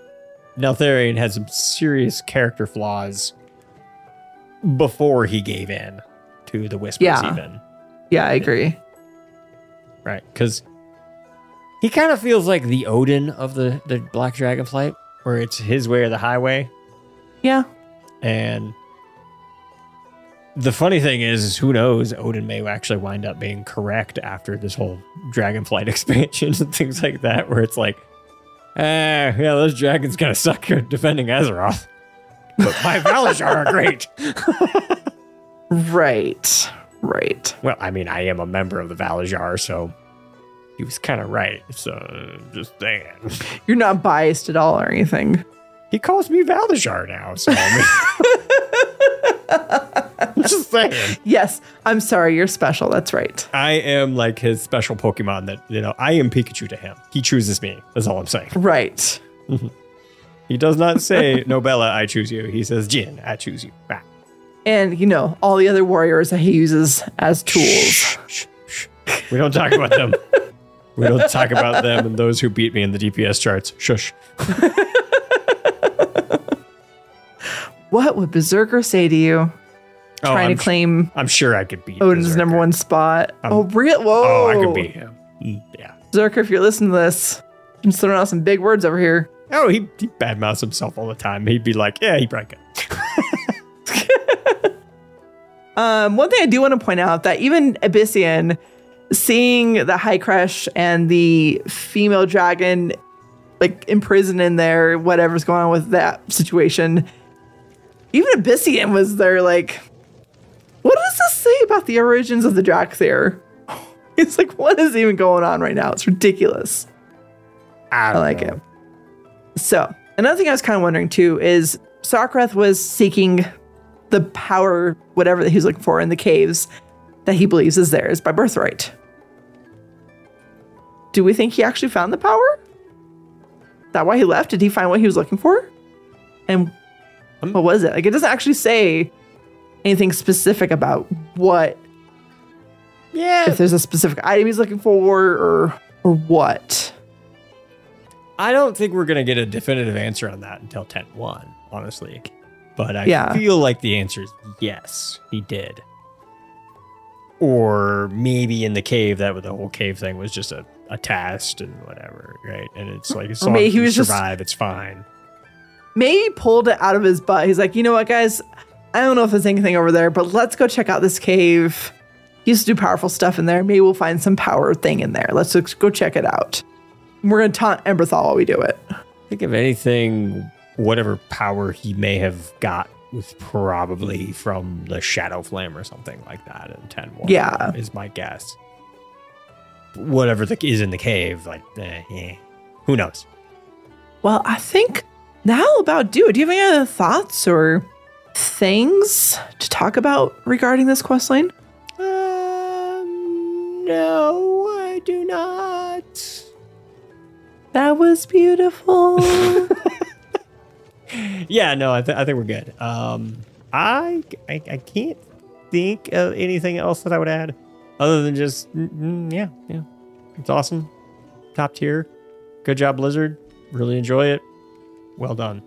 Neltharion had some serious character flaws before he gave in to the whispers Yeah. even. Yeah, I agree. Right. Because he kind of feels like the Odin of the, the Black Dragonflight, where it's his way or the highway. Yeah. And the funny thing is, is who knows? Odin may actually wind up being correct after this whole Dragonflight expansion and things like that, where it's like, ah, yeah, those dragons kind of suck at defending Azeroth. But my Valishar are great. Right. Right. Well, I mean, I am a member of the Valarjar, so he was kind of right. So just saying. You're not biased at all or anything. He calls me Valishar now, so I mean, Just saying. Yes, I'm sorry. You're special. That's right. I am like his special Pokemon that, you know, I am Pikachu to him. He chooses me. That's all I'm saying. Right. He does not say, Nobella, I choose you. He says, Gin, I choose you. Ah. And, you know, all the other warriors that he uses as tools. We don't talk about them. we don't talk about them and those who beat me in the DPS charts. Shush. What would Berserker say to you? Oh, Trying I'm to claim I'm sure I could beat Odin's Berserker. number one spot. Um, oh, real? Whoa. Oh, I could beat him. Yeah. Berserker, if you're listening to this, I'm throwing out some big words over here. Oh, he, he badmouths himself all the time. He'd be like, yeah, he probably could. Um, one thing I do want to point out that even Ebyssian, seeing the High Crush and the female dragon like imprisoned in there, whatever's going on with that situation, even Ebyssian was there like, what does this say about the origins of the Dracthyr? It's like, what is even going on right now? It's ridiculous. I, like it. So, another thing I was kind of wondering too is Sarkareth was seeking the power, whatever that he was looking for in the caves that he believes is theirs by birthright. Do we think he actually found the power? Is that why he left? Did he find what he was looking for? And Hmm? what was it? Like, it doesn't actually say anything specific about what. Yeah. If there's a specific item he's looking for or or what. I don't think we're going to get a definitive answer on that until 10 1, honestly. But I Yeah. feel like the answer is yes, he did. Or maybe in the cave, that the whole cave thing was just a, a test and whatever, right? And it's like, as long as he was just- survive, it's fine. Maybe he pulled it out of his butt. He's like, you know what, guys? I don't know if there's anything over there, but let's go check out this cave. He used to do powerful stuff in there. Maybe we'll find some power thing in there. Let's just go check it out. We're gonna taunt Emberthal while we do it. think if anything, whatever power he may have got was probably from the Shadow Flame or something like that in 10 1. Yeah. Is my guess. Whatever the, is in the cave, like, eh, eh, who knows? Well, I think that'll about do it. Do you have any other thoughts or things to talk about regarding this quest line? Um, no, I do not. That was beautiful. Yeah, no, I, th- I think we're good. Um, I, I I can't think of anything else that I would add other than just mm, mm, yeah, yeah, it's awesome, top tier, good job, Blizzard. Really enjoy it. Well done.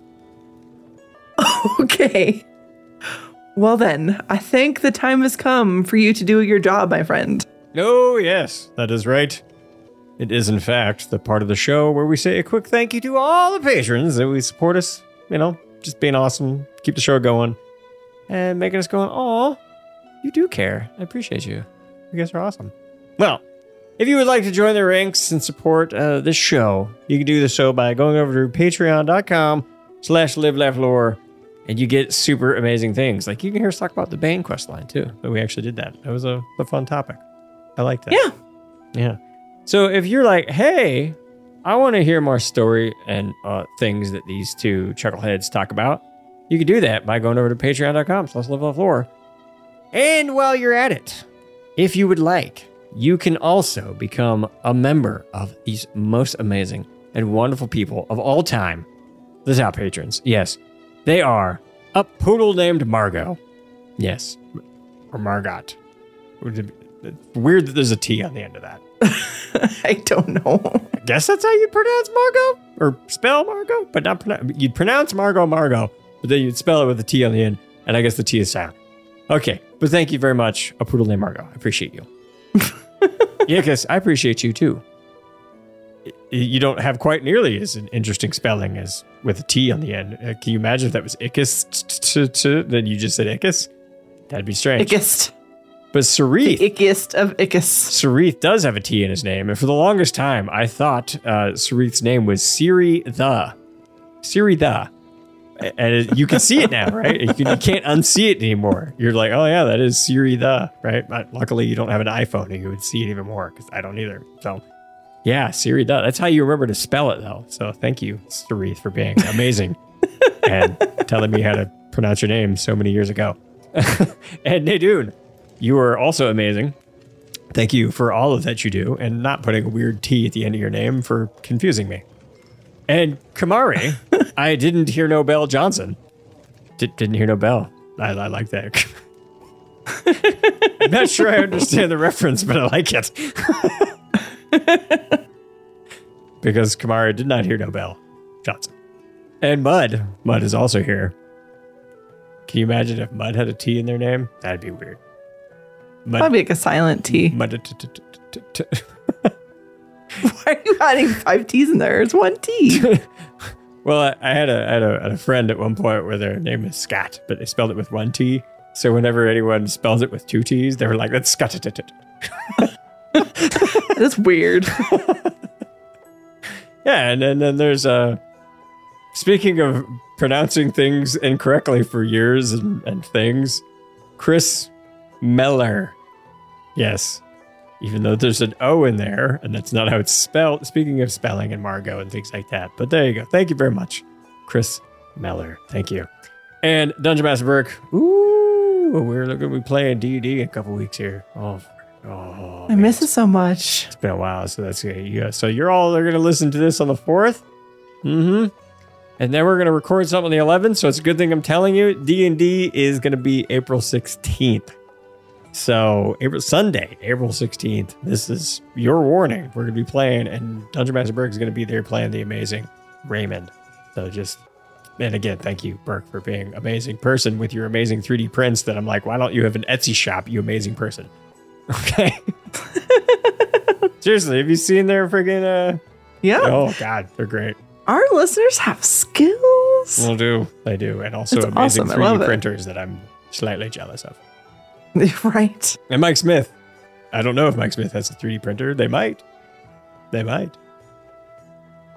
okay. Well, then, I think the time has come for you to do your job, my friend. Oh yes, that is right. It is in fact the part of the show where we say a quick thank you to all the patrons that we support us. You know, just being awesome, keep the show going, and making us going. Oh, you do care. I appreciate you. You guys are awesome. Well, if you would like to join the ranks and support uh, this show, you can do so by going over to patreon.com slash live laugh lore and you get super amazing things. Like you can hear us talk about the Bane quest line too. But we actually did that. That was a, a fun topic. I like that. Yeah. Yeah. So if you're like, hey, I want to hear more story and uh, things that these two chuckleheads talk about, you can do that by going over to patreon.com slash live laugh lore. And while you're at it, if you would like, you can also become a member of these most amazing and wonderful people of all time, the top patrons. Yes, they are a poodle named Margot. Yes, or Margot. Would it be- it's Weird that there's a T on the end of that. I don't know. I guess that's how you pronounce Margot or spell Margot, but not pronounce. You'd pronounce Margot Margot, but then you'd spell it with a T on the end, and I guess the T is silent. Okay, but thank you very much, a poodle named Margot. I appreciate you. Yeah, because I appreciate you too. You don't have quite nearly as an interesting spelling as with a T on the end. Uh, can you imagine if that was Icus? t- t- t- Then you just said Icus? That'd be strange. Ickest. But Sarith. The ickiest of Ickus. Sarith does have a T in his name, and for the longest time, I thought uh, Sarith's name was Siri the. Siri the. And it- you can see it now, right? You, can, you can't unsee it anymore. You're like, oh yeah, that is Siri the, right? But luckily, you don't have an iPhone, and you would see it even more because I don't either. So, yeah, Siri the. That's how you remember to spell it, though. So thank you, Sarith, for being amazing and telling me how to pronounce your name so many years ago. and Nadoon, you are also amazing. Thank you for all of that you do and not putting a weird T at the end of your name for confusing me. And Kamari, I didn't hear no bell Johnson. Did, didn't hear no bell. I, I like that. I'm not sure I understand the reference, but I like it. because Kamara did not hear no bell Johnson. And Mud. Mud is also here. Can you imagine if Mud had a T in their name? That'd be weird. Mud, Probably like a silent T. Mud. Why are you adding five T's in there? It's one T. Well, I, I had a I had a, a friend at one point where their name is Scott, but they spelled it with one T. So whenever anyone spells it with two T's, they were like, "That's Scott." That's weird. Yeah, and then, then there's uh speaking of pronouncing things incorrectly for years and, and things, Chris Meller. Yes. Even though there's an O in there, and that's not how it's spelled. Speaking of spelling and Margot and things like that. But there you go. Thank you very much, Chris Meller. Thank you. And Dungeon Master Burke. Ooh, we're going to be playing D&D in a couple weeks here. Oh, oh I miss it so much. it's been a while, so that's good. Yeah, so you're all are going to listen to this on the fourth, mm-hmm. And then we're going to record something on the 11th. So it's a good thing I'm telling you. D and D is going to be April 16th. So April Sunday, April 16th. This is your warning. We're going to be playing, and Dungeon Master Burke is going to be there playing the amazing Raymond. So just. And again, thank you, Burke, for being amazing person with your amazing 3D prints. That I'm like, why don't you have an Etsy shop, you amazing person? Okay. Seriously, have you seen their freaking uh Yeah. Oh god, they're great. Our listeners have skills. Will do. They do. And also That's amazing awesome. 3D it. printers that I'm slightly jealous of. right. And Mike Smith. I don't know if Mike Smith has a 3D printer. They might. They might.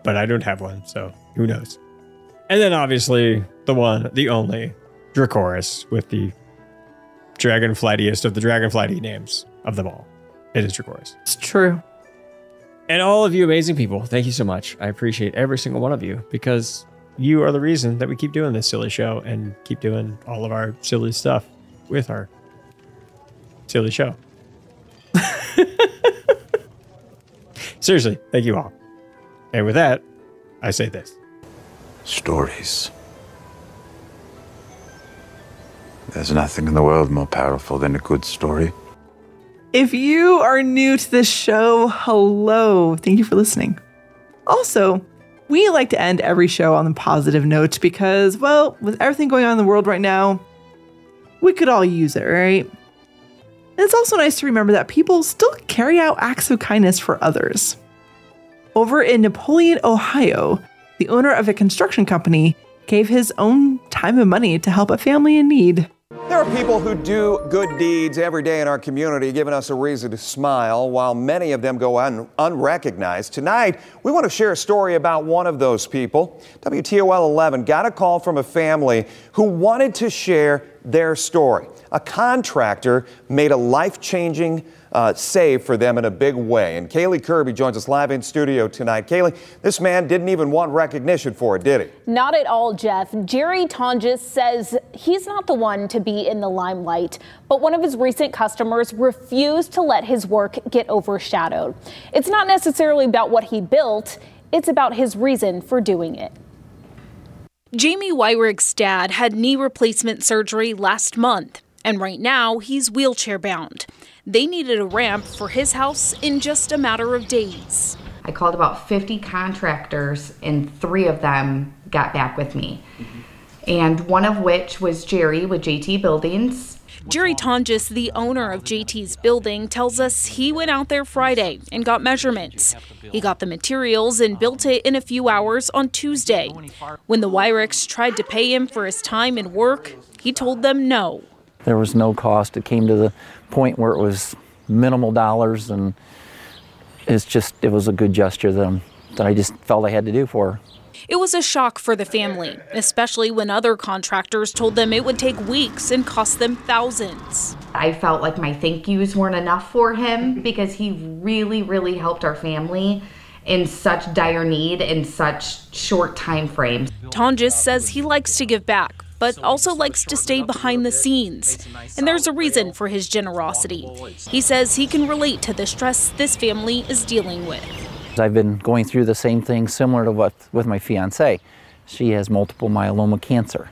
But I don't have one, so who knows? And then obviously the one, the only, Dracoris with the dragonflightiest of the dragonflighty names of them all. It is Dracoris. It's true. And all of you amazing people, thank you so much. I appreciate every single one of you because you are the reason that we keep doing this silly show and keep doing all of our silly stuff with our silly show. Seriously, thank you all. And with that, I say this. Stories. There's nothing in the world more powerful than a good story. If you are new to this show, hello. Thank you for listening. Also, we like to end every show on a positive note because, well, with everything going on in the world right now, we could all use it, right? And it's also nice to remember that people still carry out acts of kindness for others. Over in Napoleon, Ohio, the owner of a construction company gave his own time and money to help a family in need. There are people who do good deeds every day in our community, giving us a reason to smile, while many of them go un- unrecognized. Tonight, we want to share a story about one of those people. WTOL 11 got a call from a family who wanted to share their story. A contractor made a life changing uh, save for them in a big way. And Kaylee Kirby joins us live in studio tonight. Kaylee, this man didn't even want recognition for it, did he? Not at all, Jeff. Jerry Tonges says he's not the one to be in the limelight, but one of his recent customers refused to let his work get overshadowed. It's not necessarily about what he built, it's about his reason for doing it. Jamie Wyrick's dad had knee replacement surgery last month, and right now he's wheelchair bound. They needed a ramp for his house in just a matter of days. I called about 50 contractors, and three of them got back with me. And one of which was Jerry with JT Buildings. Jerry Tonges, the owner of JT's building, tells us he went out there Friday and got measurements. He got the materials and built it in a few hours on Tuesday. When the Wyricks tried to pay him for his time and work, he told them no. There was no cost. It came to the point where it was minimal dollars, and it's just it was a good gesture that, I'm, that I just felt I had to do for her. It was a shock for the family, especially when other contractors told them it would take weeks and cost them thousands. I felt like my thank yous weren't enough for him because he really, really helped our family in such dire need in such short time frames. Tonges says he likes to give back but also likes to stay behind the scenes. And there's a reason for his generosity. He says he can relate to the stress this family is dealing with. I've been going through the same thing similar to what with my fiance. She has multiple myeloma cancer.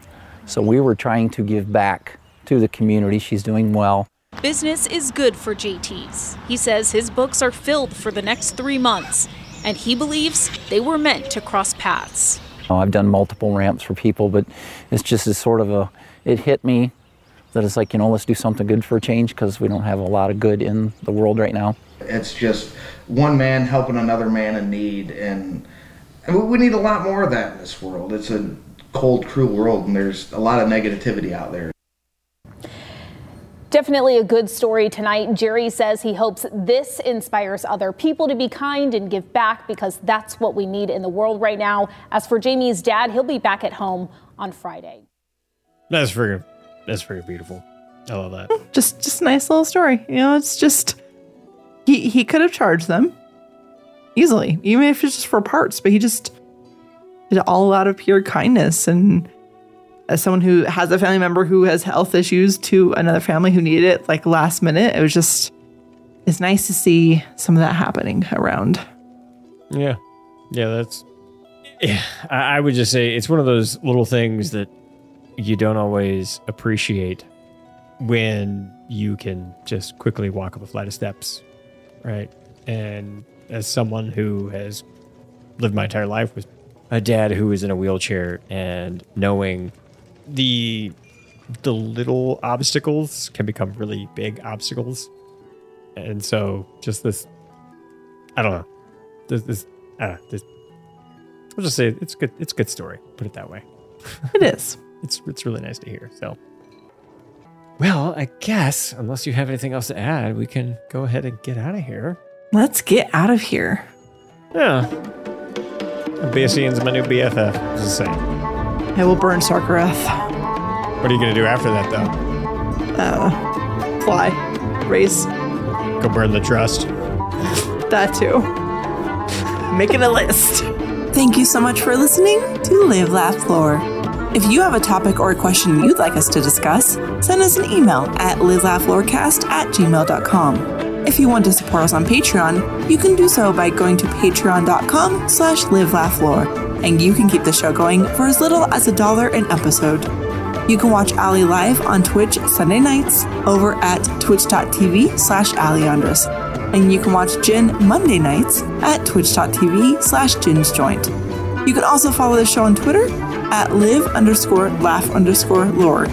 So we were trying to give back to the community. She's doing well. Business is good for JT's. He says his books are filled for the next three months, and he believes they were meant to cross paths. I've done multiple ramps for people, but it's just a sort of a, it hit me that it's like, you know, let's do something good for a change because we don't have a lot of good in the world right now. It's just one man helping another man in need, and we need a lot more of that in this world. It's a cold, cruel world, and there's a lot of negativity out there. Definitely a good story tonight. Jerry says he hopes this inspires other people to be kind and give back because that's what we need in the world right now. As for Jamie's dad, he'll be back at home on Friday. That's freaking, that's pretty beautiful. I love that. Just just a nice little story. You know, it's just he he could have charged them easily, even if it's just for parts, but he just did it all out of pure kindness and as someone who has a family member who has health issues to another family who needed it like last minute, it was just it's nice to see some of that happening around. Yeah. Yeah, that's yeah, I, I would just say it's one of those little things that you don't always appreciate when you can just quickly walk up a flight of steps, right? And as someone who has lived my entire life with a dad who is in a wheelchair and knowing the the little obstacles can become really big obstacles. And so just this I don't know. This this uh this I'll just say it's good it's a good story, put it that way. It is. it's it's really nice to hear. So well, I guess unless you have anything else to add, we can go ahead and get out of here. Let's get out of here. Yeah. Ebyssian's my new BFF. Just saying. I will burn Sarkareth. What are you gonna do after that, though? Uh, fly, race, Go burn the Drust. that too. Making a list. Thank you so much for listening to Live Laugh Lore. If you have a topic or a question you'd like us to discuss, send us an email at livelaughlorecast at gmail.com. If you want to support us on Patreon, you can do so by going to patreon.com slash livelaughlore, and you can keep the show going for as little as a dollar an episode. You can watch Ali live on Twitch Sunday nights over at twitch.tv slash aliandrus, and you can watch Gin Monday nights at twitch.tv slash ginsjoint. You can also follow the show on Twitter at live underscore laugh underscore lore.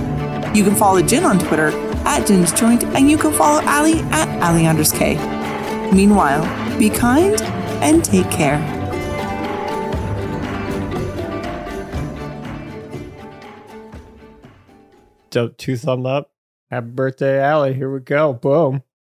You can follow Gin on Twitter at Gin's Joint, and you can follow Ali at Ali. Meanwhile, be kind and take care. Two thumb up. Happy birthday, Ali. Here we go. Boom.